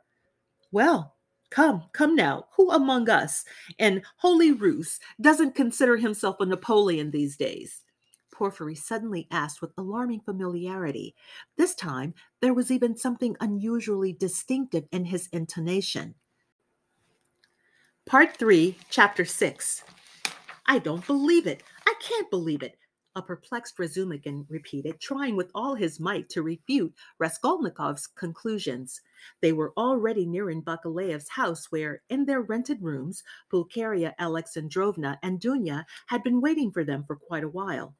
Well, come, come now. Who among us in Holy Rus doesn't consider himself a Napoleon these days? Porfiry suddenly asked with alarming familiarity. This time, there was even something unusually distinctive in his intonation. Part 3, Chapter 6. I don't believe it. I can't believe it a perplexed Razumikin repeated, trying with all his might to refute Raskolnikov's conclusions. They were already nearing Bakaleev's house, where, in their rented rooms, Pulcheria Alexandrovna and Dunya had been waiting for them for quite a while.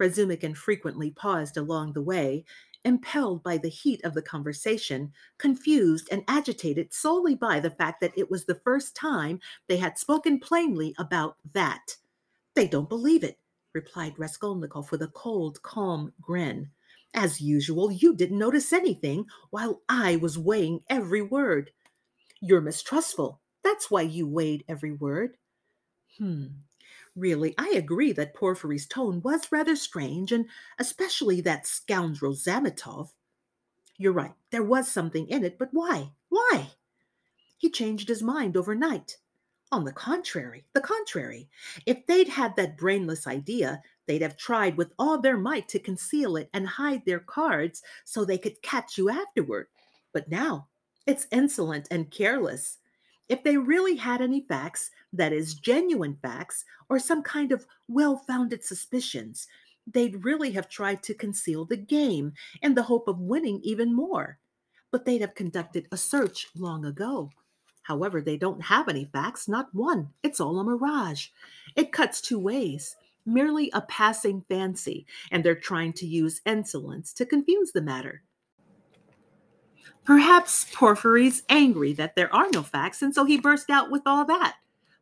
Razumikin frequently paused along the way, impelled by the heat of the conversation, confused and agitated solely by the fact that it was the first time they had spoken plainly about that. They don't believe it replied Raskolnikov with a cold, calm grin. As usual, you didn't notice anything while I was weighing every word. You're mistrustful. That's why you weighed every word. Hmm. Really, I agree that Porfiry's tone was rather strange, and especially that scoundrel Zametov. You're right, there was something in it, but why? Why? He changed his mind overnight. On the contrary, the contrary. If they'd had that brainless idea, they'd have tried with all their might to conceal it and hide their cards so they could catch you afterward. But now, it's insolent and careless. If they really had any facts, that is, genuine facts, or some kind of well founded suspicions, they'd really have tried to conceal the game in the hope of winning even more. But they'd have conducted a search long ago. However, they don't have any facts, not one. It's all a mirage. It cuts two ways, merely a passing fancy, and they're trying to use insolence to confuse the matter. Perhaps Porfiry's angry that there are no facts, and so he burst out with all that.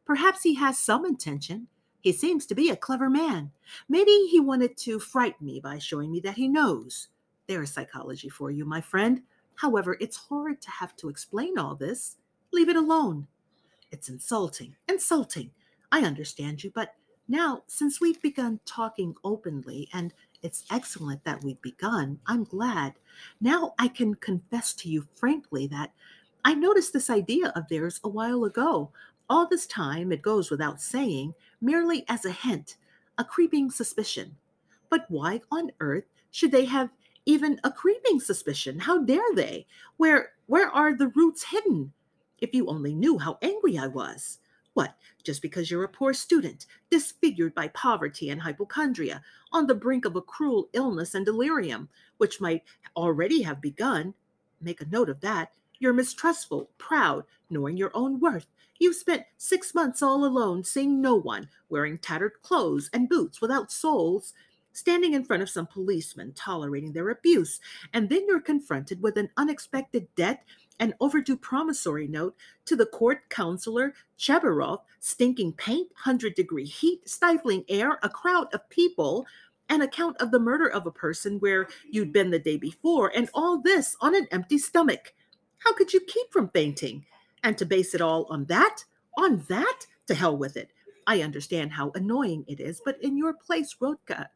Perhaps he has some intention. He seems to be a clever man. Maybe he wanted to frighten me by showing me that he knows. There's psychology for you, my friend. However, it's horrid to have to explain all this. Leave it alone. It's insulting. Insulting. I understand you, but now, since we've begun talking openly, and it's excellent that we've begun, I'm glad. Now I can confess to you frankly that I noticed this idea of theirs a while ago. All this time, it goes without saying, merely as a hint, a creeping suspicion. But why on earth should they have even a creeping suspicion? How dare they? Where where are the roots hidden? If you only knew how angry I was. What, just because you're a poor student, disfigured by poverty and hypochondria, on the brink of a cruel illness and delirium, which might already have begun? Make a note of that. You're mistrustful, proud, knowing your own worth. You've spent six months all alone, seeing no one, wearing tattered clothes and boots without soles, standing in front of some policeman, tolerating their abuse, and then you're confronted with an unexpected debt an overdue promissory note to the court counselor Chebarov, stinking paint, 100 degree heat, stifling air, a crowd of people, an account of the murder of a person where you'd been the day before, and all this on an empty stomach. How could you keep from fainting? And to base it all on that? On that? To hell with it. I understand how annoying it is, but in your place, Rodka,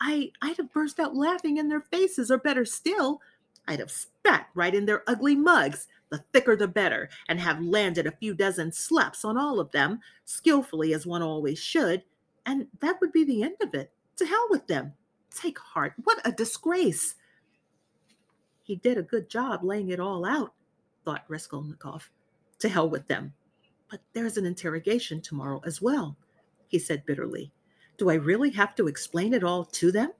I, I'd have burst out laughing in their faces, or better still, I'd have spat right in their ugly mugs, the thicker the better, and have landed a few dozen slaps on all of them, skillfully as one always should, and that would be the end of it. To hell with them. Take heart. What a disgrace. He did a good job laying it all out, thought Raskolnikov. To hell with them. But there's an interrogation tomorrow as well, he said bitterly. Do I really have to explain it all to them?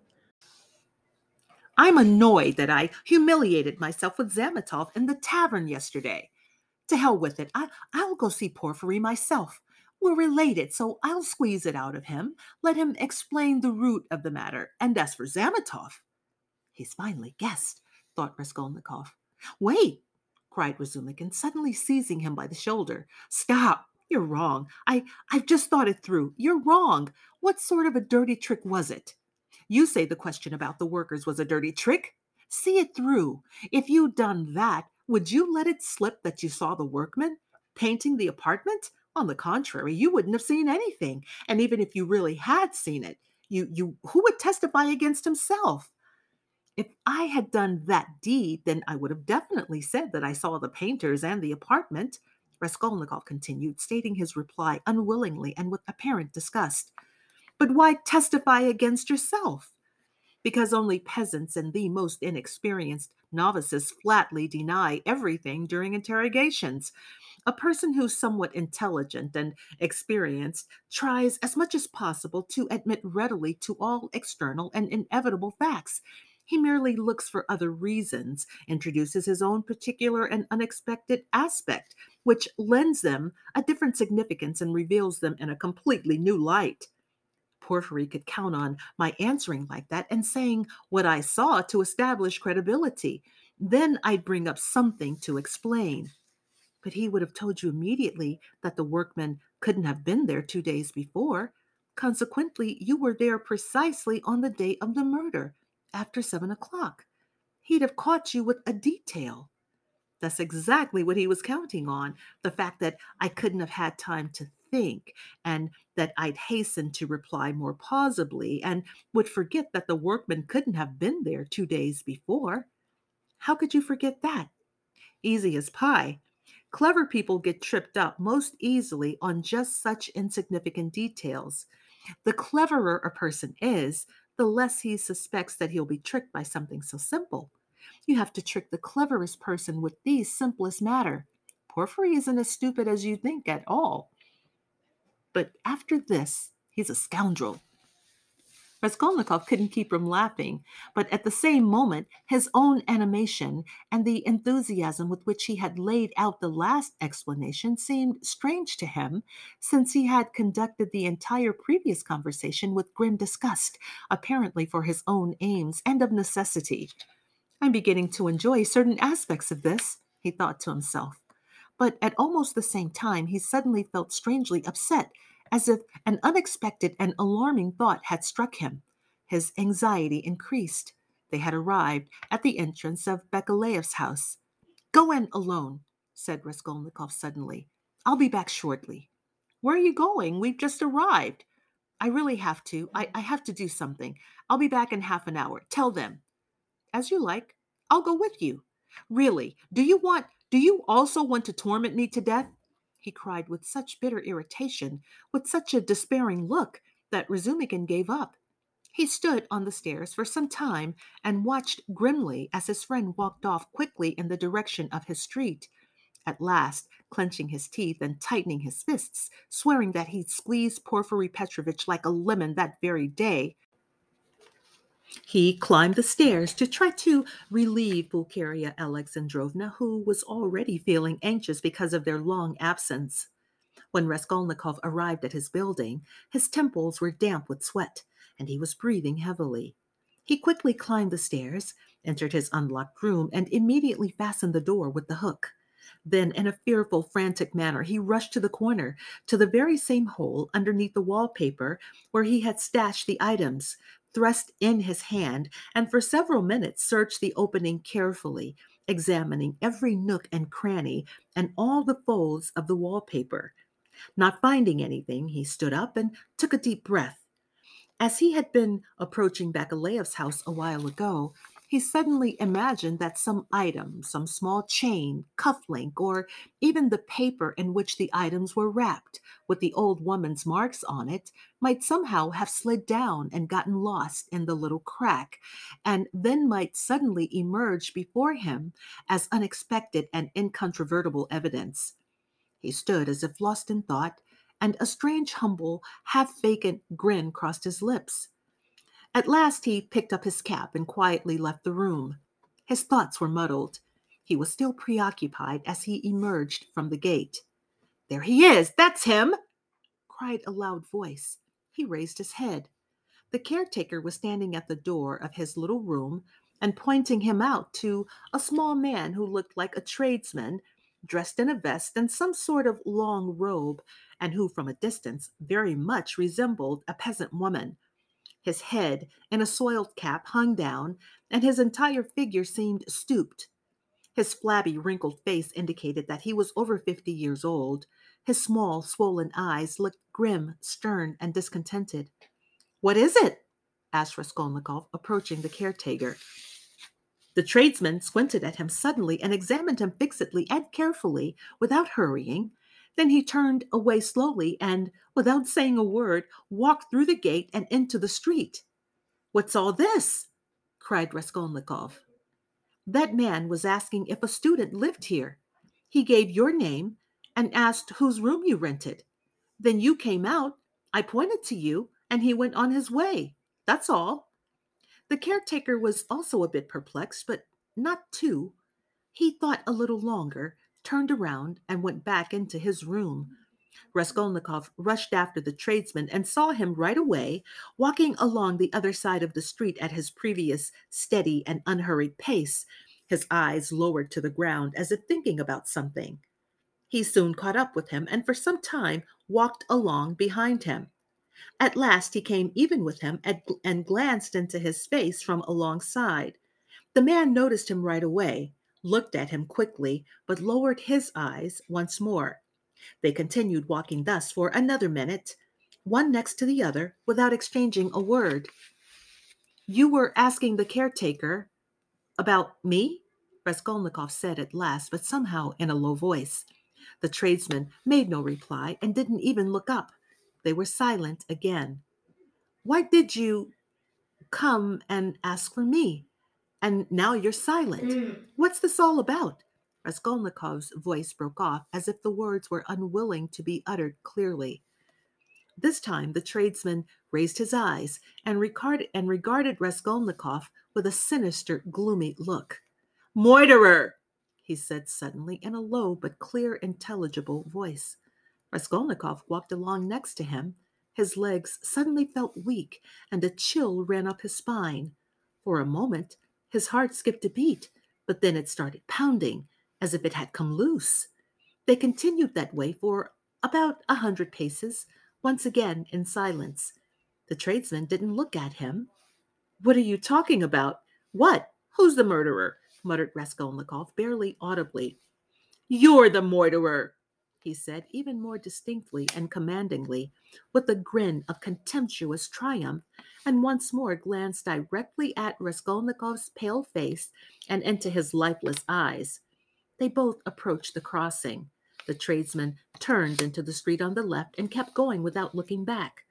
I'm annoyed that I humiliated myself with Zametov in the tavern yesterday. To hell with it. I, I'll go see Porfiry myself. We're related, so I'll squeeze it out of him, let him explain the root of the matter. And as for Zametov, he's finally guessed, thought Raskolnikov. Wait, cried Razumikin, suddenly seizing him by the shoulder. Stop! You're wrong. I, I've just thought it through. You're wrong. What sort of a dirty trick was it? You say the question about the workers was a dirty trick. See it through. If you'd done that, would you let it slip that you saw the workmen painting the apartment? On the contrary, you wouldn't have seen anything. And even if you really had seen it, you you who would testify against himself? If I had done that deed, then I would have definitely said that I saw the painters and the apartment. Raskolnikov continued, stating his reply unwillingly and with apparent disgust. But why testify against yourself? Because only peasants and the most inexperienced novices flatly deny everything during interrogations. A person who's somewhat intelligent and experienced tries as much as possible to admit readily to all external and inevitable facts. He merely looks for other reasons, introduces his own particular and unexpected aspect, which lends them a different significance and reveals them in a completely new light. Porfiry could count on my answering like that and saying what I saw to establish credibility. Then I'd bring up something to explain. But he would have told you immediately that the workmen couldn't have been there two days before. Consequently, you were there precisely on the day of the murder, after seven o'clock. He'd have caught you with a detail. That's exactly what he was counting on the fact that I couldn't have had time to think, and that I'd hasten to reply more plausibly, and would forget that the workman couldn't have been there two days before. How could you forget that? Easy as pie. Clever people get tripped up most easily on just such insignificant details. The cleverer a person is, the less he suspects that he'll be tricked by something so simple. You have to trick the cleverest person with the simplest matter. Porfiry isn't as stupid as you think at all. But after this, he's a scoundrel. Raskolnikov couldn't keep from laughing, but at the same moment, his own animation and the enthusiasm with which he had laid out the last explanation seemed strange to him, since he had conducted the entire previous conversation with grim disgust, apparently for his own aims and of necessity. I'm beginning to enjoy certain aspects of this, he thought to himself. But at almost the same time, he suddenly felt strangely upset, as if an unexpected and alarming thought had struck him. His anxiety increased. They had arrived at the entrance of Bakaleev's house. Go in alone, said Raskolnikov suddenly. I'll be back shortly. Where are you going? We've just arrived. I really have to. I, I have to do something. I'll be back in half an hour. Tell them. As you like. I'll go with you. Really, do you want do you also want to torment me to death? He cried with such bitter irritation, with such a despairing look, that Razumikin gave up. He stood on the stairs for some time and watched grimly as his friend walked off quickly in the direction of his street. At last, clenching his teeth and tightening his fists, swearing that he'd squeeze Porfiry Petrovitch like a lemon that very day, he climbed the stairs to try to relieve Pulcheria Alexandrovna, who was already feeling anxious because of their long absence. When Raskolnikov arrived at his building, his temples were damp with sweat, and he was breathing heavily. He quickly climbed the stairs, entered his unlocked room, and immediately fastened the door with the hook. Then, in a fearful, frantic manner, he rushed to the corner, to the very same hole underneath the wallpaper where he had stashed the items, thrust in his hand, and for several minutes searched the opening carefully, examining every nook and cranny and all the folds of the wallpaper. Not finding anything, he stood up and took a deep breath. As he had been approaching Bakaleev's house a while ago, he suddenly imagined that some item, some small chain, cufflink, or even the paper in which the items were wrapped, with the old woman's marks on it, might somehow have slid down and gotten lost in the little crack, and then might suddenly emerge before him as unexpected and incontrovertible evidence. He stood as if lost in thought, and a strange, humble, half vacant grin crossed his lips. At last he picked up his cap and quietly left the room. His thoughts were muddled. He was still preoccupied as he emerged from the gate. There he is! That's him! cried a loud voice. He raised his head. The caretaker was standing at the door of his little room and pointing him out to a small man who looked like a tradesman, dressed in a vest and some sort of long robe, and who, from a distance, very much resembled a peasant woman. His head, in a soiled cap, hung down, and his entire figure seemed stooped. His flabby, wrinkled face indicated that he was over fifty years old. His small, swollen eyes looked grim, stern, and discontented. What is it? asked Raskolnikov, approaching the caretaker. The tradesman squinted at him suddenly and examined him fixedly and carefully, without hurrying. Then he turned away slowly and, without saying a word, walked through the gate and into the street. What's all this? cried Raskolnikov. That man was asking if a student lived here. He gave your name and asked whose room you rented. Then you came out. I pointed to you, and he went on his way. That's all. The caretaker was also a bit perplexed, but not too. He thought a little longer, turned around, and went back into his room. Raskolnikov rushed after the tradesman and saw him right away, walking along the other side of the street at his previous steady and unhurried pace, his eyes lowered to the ground as if thinking about something. He soon caught up with him and for some time walked along behind him. At last he came even with him and glanced into his face from alongside. The man noticed him right away, looked at him quickly, but lowered his eyes once more. They continued walking thus for another minute, one next to the other, without exchanging a word. You were asking the caretaker about me? Raskolnikov said at last, but somehow in a low voice. The tradesman made no reply and didn't even look up. They were silent again. Why did you come and ask for me? And now you're silent. Mm. What's this all about? Raskolnikov's voice broke off as if the words were unwilling to be uttered clearly. This time the tradesman raised his eyes and regarded, and regarded Raskolnikov with a sinister, gloomy look. Moiterer! he said suddenly in a low but clear, intelligible voice. Raskolnikov walked along next to him. His legs suddenly felt weak, and a chill ran up his spine. For a moment, his heart skipped a beat, but then it started pounding, as if it had come loose. They continued that way for about a hundred paces, once again in silence. The tradesman didn't look at him. What are you talking about? What? Who's the murderer? muttered Raskolnikov, barely audibly. You're the murderer, he said, even more distinctly and commandingly, with a grin of contemptuous triumph, and once more glanced directly at Raskolnikov's pale face and into his lifeless eyes. They both approached the crossing. The tradesman turned into the street on the left and kept going without looking back.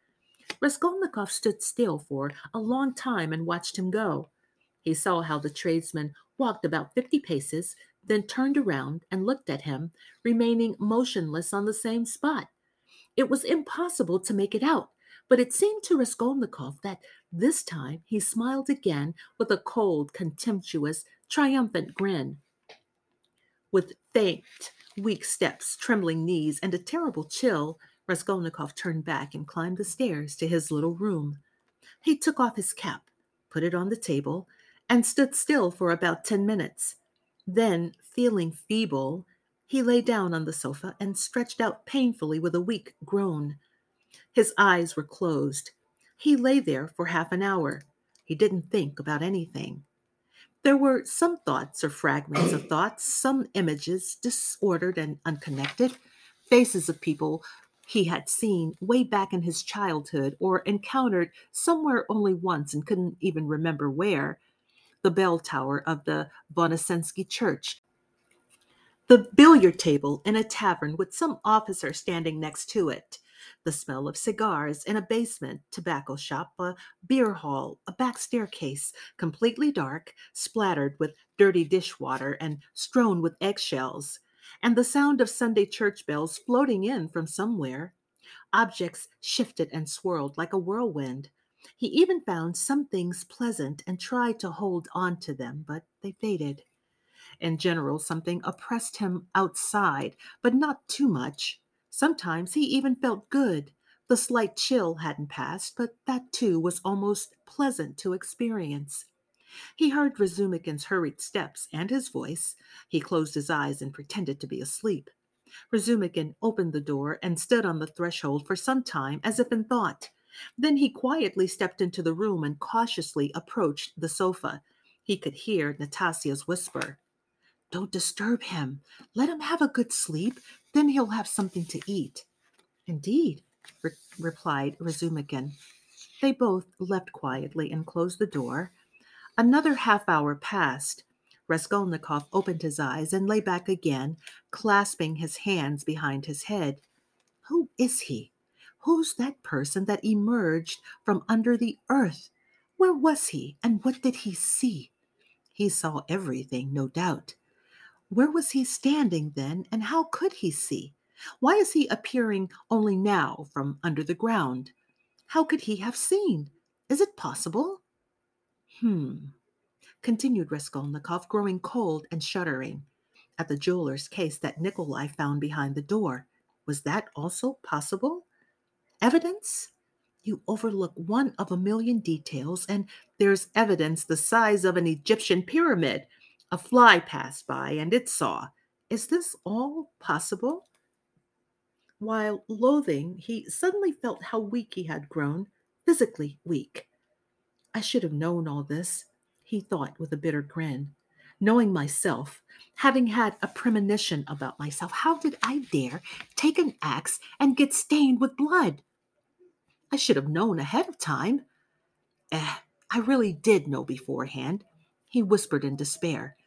Raskolnikov stood still for a long time and watched him go. He saw how the tradesman walked about fifty paces, then turned around and looked at him, remaining motionless on the same spot. It was impossible to make it out, but it seemed to Raskolnikov that this time he smiled again with a cold, contemptuous, triumphant grin. With faint, weak steps, trembling knees, and a terrible chill, Raskolnikov turned back and climbed the stairs to his little room. He took off his cap, put it on the table, and stood still for about ten minutes. Then, feeling feeble, he lay down on the sofa and stretched out painfully with a weak groan. His eyes were closed. He lay there for half an hour. He didn't think about anything. There were some thoughts or fragments of thoughts, some images disordered and unconnected, faces of people he had seen way back in his childhood or encountered somewhere only once and couldn't even remember where, the bell tower of the Voznesensky church, the billiard table in a tavern with some officer standing next to it, the smell of cigars in a basement tobacco shop, a beer hall, a back staircase, completely dark, splattered with dirty dishwater and strewn with eggshells, and the sound of Sunday church bells floating in from somewhere. Objects shifted and swirled like a whirlwind. He even found some things pleasant and tried to hold on to them, but they faded. In general, something oppressed him outside, but not too much. Sometimes he even felt good. The slight chill hadn't passed, but that too was almost pleasant to experience. He heard Razumikin's hurried steps and his voice. He closed his eyes and pretended to be asleep. Razumikin opened the door and stood on the threshold for some time as if in thought. Then he quietly stepped into the room and cautiously approached the sofa. He could hear Nastasia's whisper Don't disturb him. Let him have a good sleep. Then he'll have something to eat. Indeed, re- replied Razumikin. They both left quietly and closed the door. Another half hour passed. Raskolnikov opened his eyes and lay back again, clasping his hands behind his head. Who is he? Who's that person that emerged from under the earth? Where was he, and what did he see? He saw everything, no doubt. Where was he standing then, and how could he see? Why is he appearing only now from under the ground? How could he have seen? Is it possible? Hmm continued Raskolnikov, growing cold and shuddering. At the jeweler's case that Nikolai found behind the door, was that also possible? Evidence? You overlook one of a million details, and there's evidence the size of an Egyptian pyramid. A fly passed by, and it saw. Is this all possible? While loathing, he suddenly felt how weak he had grown, physically weak. I should have known all this he thought with a bitter grin. Knowing myself, having had a premonition about myself, how did I dare take an axe and get stained with blood? I should have known ahead of time. Eh, I really did know beforehand, he whispered in despair.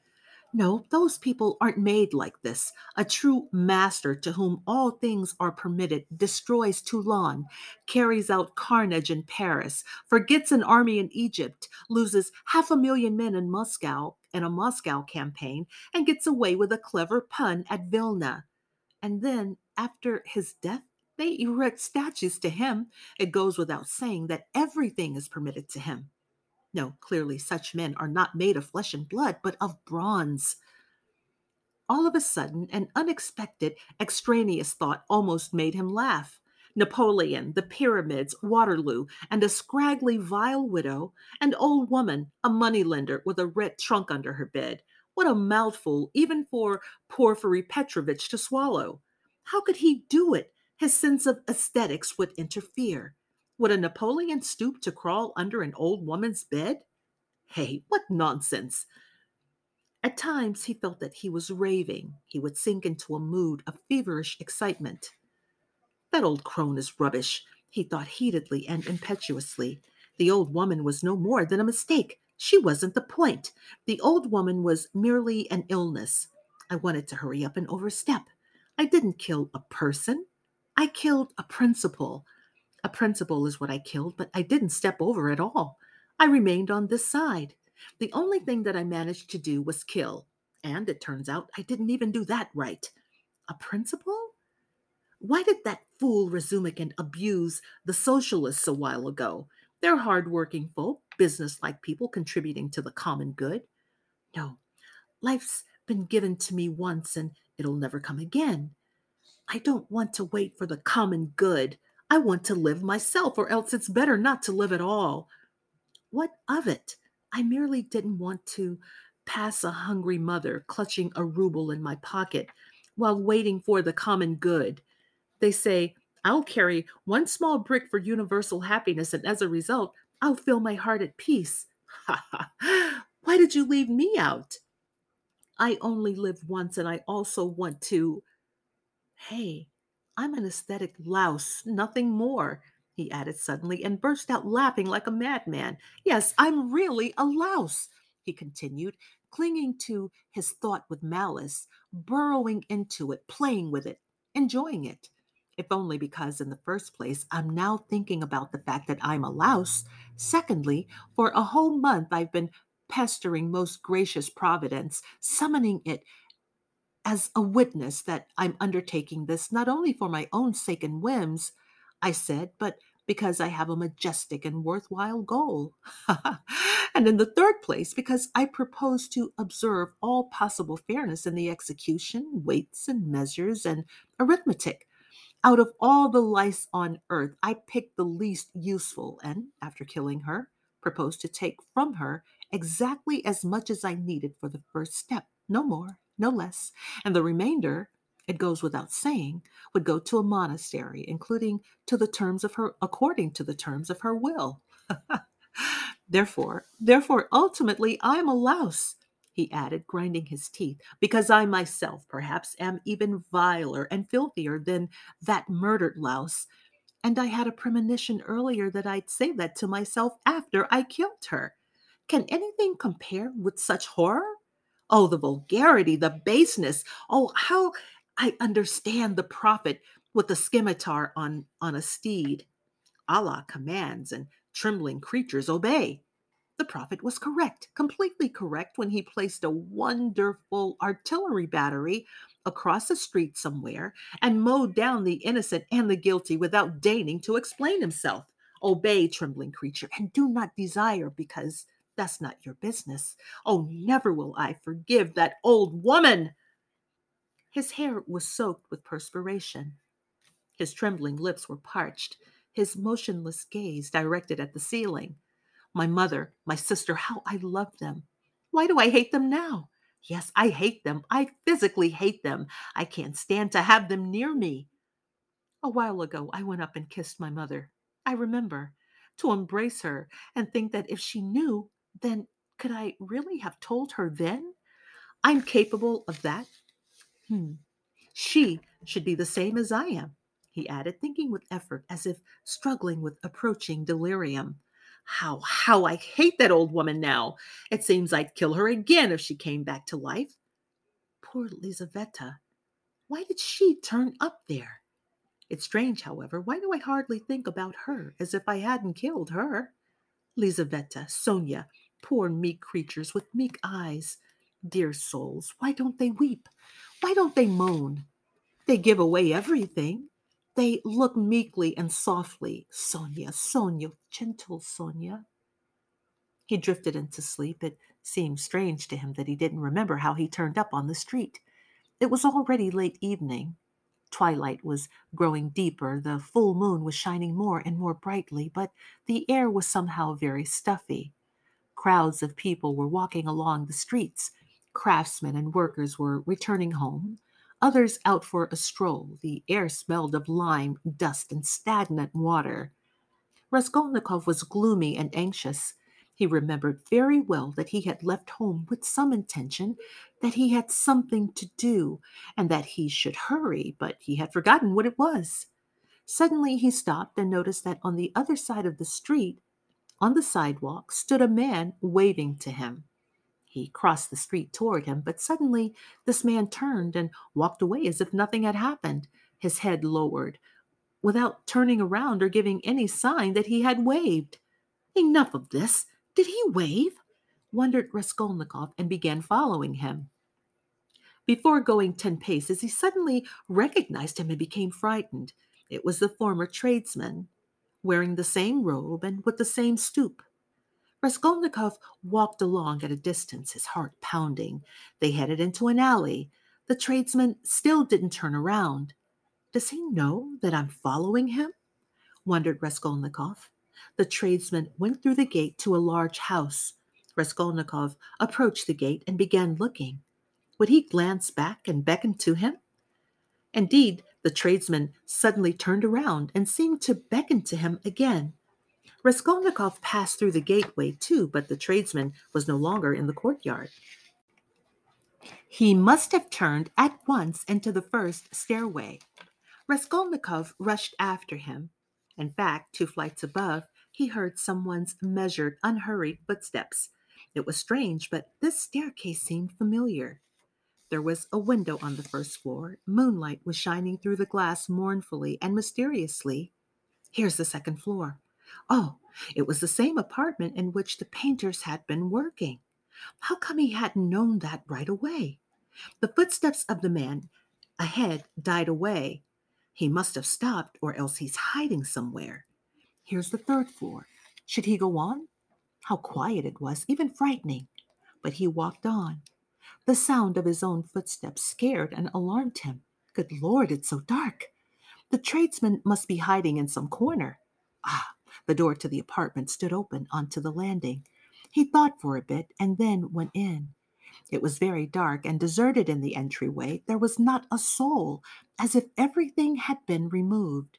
No, those people aren't made like this. A true master to whom all things are permitted destroys Toulon, carries out carnage in Paris, forgets an army in Egypt, loses half a million men in Moscow in a Moscow campaign, and gets away with a clever pun at Vilna. And then, after his death, they erect statues to him. It goes without saying that everything is permitted to him. No, clearly such men are not made of flesh and blood, but of bronze. All of a sudden, an unexpected, extraneous thought almost made him laugh. Napoleon, the pyramids, Waterloo, and a scraggly, vile widow, an old woman, a moneylender with a red trunk under her bed. What a mouthful, even for Porfiry Petrovitch to swallow. How could he do it? His sense of aesthetics would interfere. Would a Napoleon stoop to crawl under an old woman's bed? Hey, what nonsense! At times he felt that he was raving. He would sink into a mood of feverish excitement. That old crone is rubbish, he thought heatedly and impetuously. The old woman was no more than a mistake. She wasn't the point. The old woman was merely an illness. I wanted to hurry up and overstep. I didn't kill a person. I killed a principle. A principle is what I killed, but I didn't step over at all. I remained on this side. The only thing that I managed to do was kill. And it turns out I didn't even do that right. A principle? Why did that fool Razumikin abuse the socialists a while ago? They're hardworking folk, business-like people contributing to the common good. No, life's been given to me once and it'll never come again. I don't want to wait for the common good. I want to live myself, or else it's better not to live at all. What of it? I merely didn't want to pass a hungry mother clutching a ruble in my pocket while waiting for the common good. They say, I'll carry one small brick for universal happiness, and as a result, I'll fill my heart at peace. Ha *laughs* ha! Why did you leave me out? I only live once, and I also want to. Hey, I'm an aesthetic louse, nothing more, he added suddenly and burst out laughing like a madman. Yes, I'm really a louse, he continued, clinging to his thought with malice, burrowing into it, playing with it, enjoying it. If only because, in the first place, I'm now thinking about the fact that I'm a louse. Secondly, for a whole month I've been pestering most gracious Providence, summoning it as a witness that I'm undertaking this not only for my own sake and whims, I said, but because I have a majestic and worthwhile goal. *laughs* and in the third place, because I propose to observe all possible fairness in the execution, weights and measures, and arithmetic. Out of all the lice on earth, I picked the least useful, and after killing her, proposed to take from her exactly as much as I needed for the first step, no more, no less, and the remainder it goes without saying, would go to a monastery, including to the terms of her, according to the terms of her will. *laughs* therefore, therefore, ultimately, I am a louse, he added, grinding his teeth, because I myself, perhaps, am even viler and filthier than that murdered louse. And I had a premonition earlier that I'd say that to myself after I killed her. Can anything compare with such horror? Oh, the vulgarity, the baseness. Oh, how I understand the prophet with the scimitar on, on a steed. Allah commands, and trembling creatures obey. The prophet was correct, completely correct, when he placed a wonderful artillery battery across the street somewhere and mowed down the innocent and the guilty without deigning to explain himself. Obey, trembling creature, and do not desire, because that's not your business. Oh, never will I forgive that old woman. His hair was soaked with perspiration. His trembling lips were parched, his motionless gaze directed at the ceiling. My mother, my sister, how I loved them. Why do I hate them now? Yes, I hate them. I physically hate them. I can't stand to have them near me. A while ago, I went up and kissed my mother. I remember to embrace her and think that if she knew, then could I really have told her then? I'm capable of that Hmm. She should be the same as I am, he added, thinking with effort, as if struggling with approaching delirium. How, how I hate that old woman now. It seems I'd kill her again if she came back to life. Poor Lizaveta. Why did she turn up there? It's strange, however. Why do I hardly think about her as if I hadn't killed her? Lizaveta, Sonia, poor meek creatures with meek eyes. Dear souls, why don't they weep? Why don't they moan? They give away everything. They look meekly and softly. Sonia, Sonia, gentle Sonia. He drifted into sleep. It seemed strange to him that he didn't remember how he turned up on the street. It was already late evening. Twilight was growing deeper, the full moon was shining more and more brightly, but the air was somehow very stuffy. Crowds of people were walking along the streets. Craftsmen and workers were returning home, others out for a stroll. The air smelled of lime, dust, and stagnant water. Raskolnikov was gloomy and anxious. He remembered very well that he had left home with some intention, that he had something to do, and that he should hurry, but he had forgotten what it was. Suddenly he stopped and noticed that on the other side of the street, on the sidewalk, stood a man waving to him. He crossed the street toward him, but suddenly this man turned and walked away as if nothing had happened, his head lowered, without turning around or giving any sign that he had waved. Enough of this. Did he wave? wondered Raskolnikov and began following him. Before going ten paces, he suddenly recognized him and became frightened. It was the former tradesman, wearing the same robe and with the same stoop. Raskolnikov walked along at a distance, his heart pounding. They headed into an alley. The tradesman still didn't turn around. Does he know that I'm following him? wondered Raskolnikov. The tradesman went through the gate to a large house. Raskolnikov approached the gate and began looking. Would he glance back and beckon to him? Indeed, the tradesman suddenly turned around and seemed to beckon to him again. Raskolnikov passed through the gateway too, but the tradesman was no longer in the courtyard. He must have turned at once into the first stairway. Raskolnikov rushed after him. In fact, two flights above, he heard someone's measured, unhurried footsteps. It was strange, but this staircase seemed familiar. There was a window on the first floor. Moonlight was shining through the glass mournfully and mysteriously. Here's the second floor. Oh, it was the same apartment in which the painters had been working. How come he hadn't known that right away? The footsteps of the man ahead died away. He must have stopped, or else he's hiding somewhere. Here's the third floor. Should he go on? How quiet it was, even frightening. But he walked on. The sound of his own footsteps scared and alarmed him. Good Lord, it's so dark. The tradesman must be hiding in some corner. Ah, the door to the apartment stood open onto the landing. He thought for a bit and then went in. It was very dark and deserted in the entryway. There was not a soul, as if everything had been removed.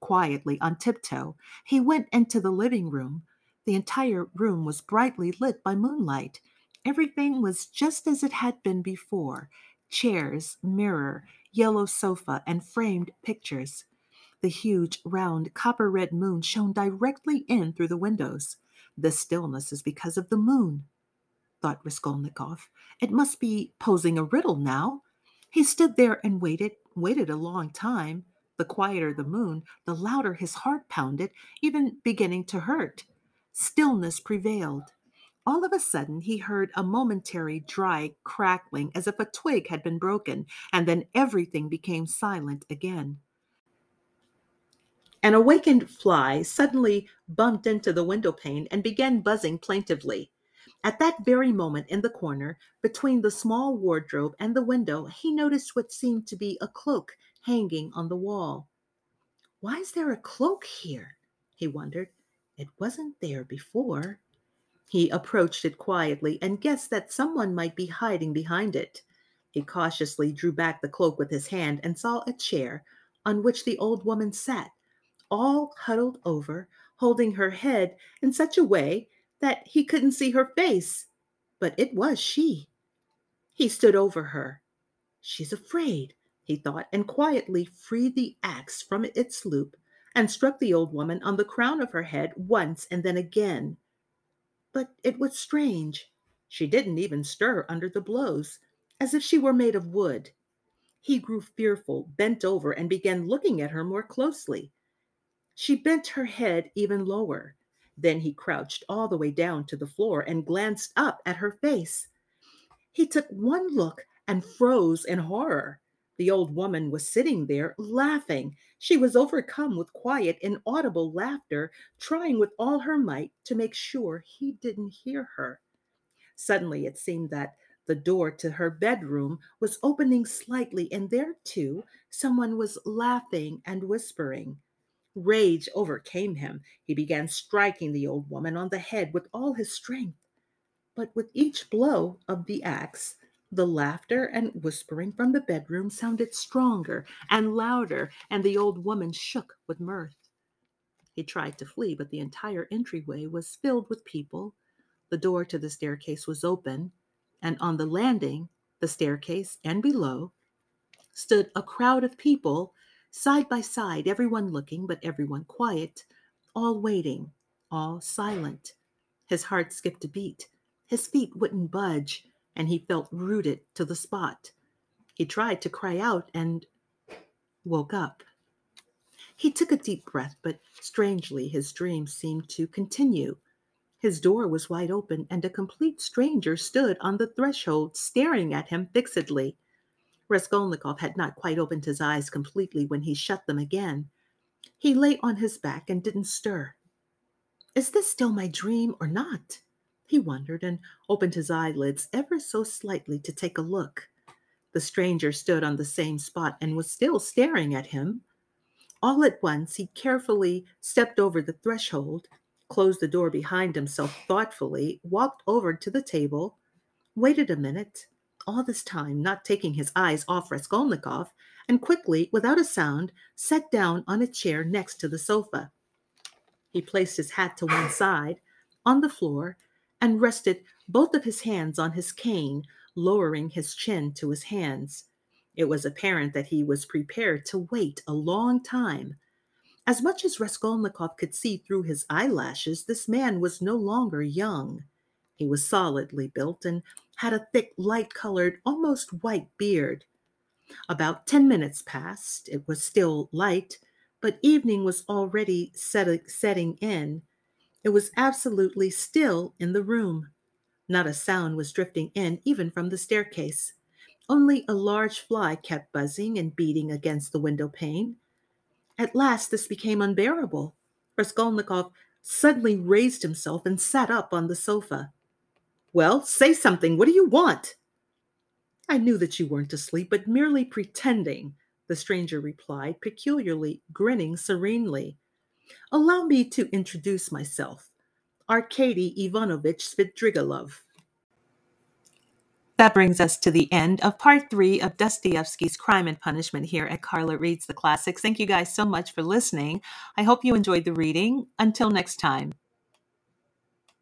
Quietly, on tiptoe, he went into the living room. The entire room was brightly lit by moonlight. Everything was just as it had been before chairs, mirror, yellow sofa, and framed pictures. The huge, round, copper red moon shone directly in through the windows. The stillness is because of the moon, thought Raskolnikov. It must be posing a riddle now. He stood there and waited, waited a long time. The quieter the moon, the louder his heart pounded, even beginning to hurt. Stillness prevailed. All of a sudden, he heard a momentary dry crackling as if a twig had been broken, and then everything became silent again. An awakened fly suddenly bumped into the window pane and began buzzing plaintively. At that very moment, in the corner, between the small wardrobe and the window, he noticed what seemed to be a cloak hanging on the wall. Why is there a cloak here? he wondered. It wasn't there before. He approached it quietly and guessed that someone might be hiding behind it. He cautiously drew back the cloak with his hand and saw a chair on which the old woman sat, all huddled over, holding her head in such a way that he couldn't see her face. But it was she. He stood over her. She's afraid, he thought, and quietly freed the axe from its loop and struck the old woman on the crown of her head once and then again. But it was strange. She didn't even stir under the blows, as if she were made of wood. He grew fearful, bent over, and began looking at her more closely. She bent her head even lower. Then he crouched all the way down to the floor and glanced up at her face. He took one look and froze in horror. The old woman was sitting there laughing. She was overcome with quiet, inaudible laughter, trying with all her might to make sure he didn't hear her. Suddenly, it seemed that the door to her bedroom was opening slightly, and there, too, someone was laughing and whispering. Rage overcame him. He began striking the old woman on the head with all his strength. But with each blow of the axe, the laughter and whispering from the bedroom sounded stronger and louder, and the old woman shook with mirth. He tried to flee, but the entire entryway was filled with people. The door to the staircase was open, and on the landing, the staircase, and below, stood a crowd of people, side by side, everyone looking, but everyone quiet, all waiting, all silent. His heart skipped a beat. His feet wouldn't budge and he felt rooted to the spot. He tried to cry out and woke up. He took a deep breath, but strangely, his dream seemed to continue. His door was wide open, and a complete stranger stood on the threshold, staring at him fixedly. Raskolnikov had not quite opened his eyes completely when he shut them again. He lay on his back and didn't stir. Is this still my dream or not? He wondered and opened his eyelids ever so slightly to take a look. The stranger stood on the same spot and was still staring at him. All at once, he carefully stepped over the threshold, closed the door behind himself thoughtfully, walked over to the table, waited a minute, all this time not taking his eyes off Raskolnikov, and quickly, without a sound, sat down on a chair next to the sofa. He placed his hat to one side, on the floor, and rested both of his hands on his cane, lowering his chin to his hands. It was apparent that he was prepared to wait a long time. As much as Raskolnikov could see through his eyelashes, this man was no longer young. He was solidly built and had a thick, light colored, almost white beard. About ten minutes passed. It was still light, but evening was already set- setting in. It was absolutely still in the room. Not a sound was drifting in, even from the staircase. Only a large fly kept buzzing and beating against the window pane. At last, this became unbearable. Raskolnikov suddenly raised himself and sat up on the sofa. Well, say something. What do you want? I knew that you weren't asleep, but merely pretending, the stranger replied, peculiarly grinning serenely. Allow me to introduce myself. Arkady Ivanovich Svidrigailov. That brings us to the end of part three of Dostoevsky's Crime and Punishment here at Karla Reads the Classics. Thank you guys so much for listening. I hope you enjoyed the reading. Until next time.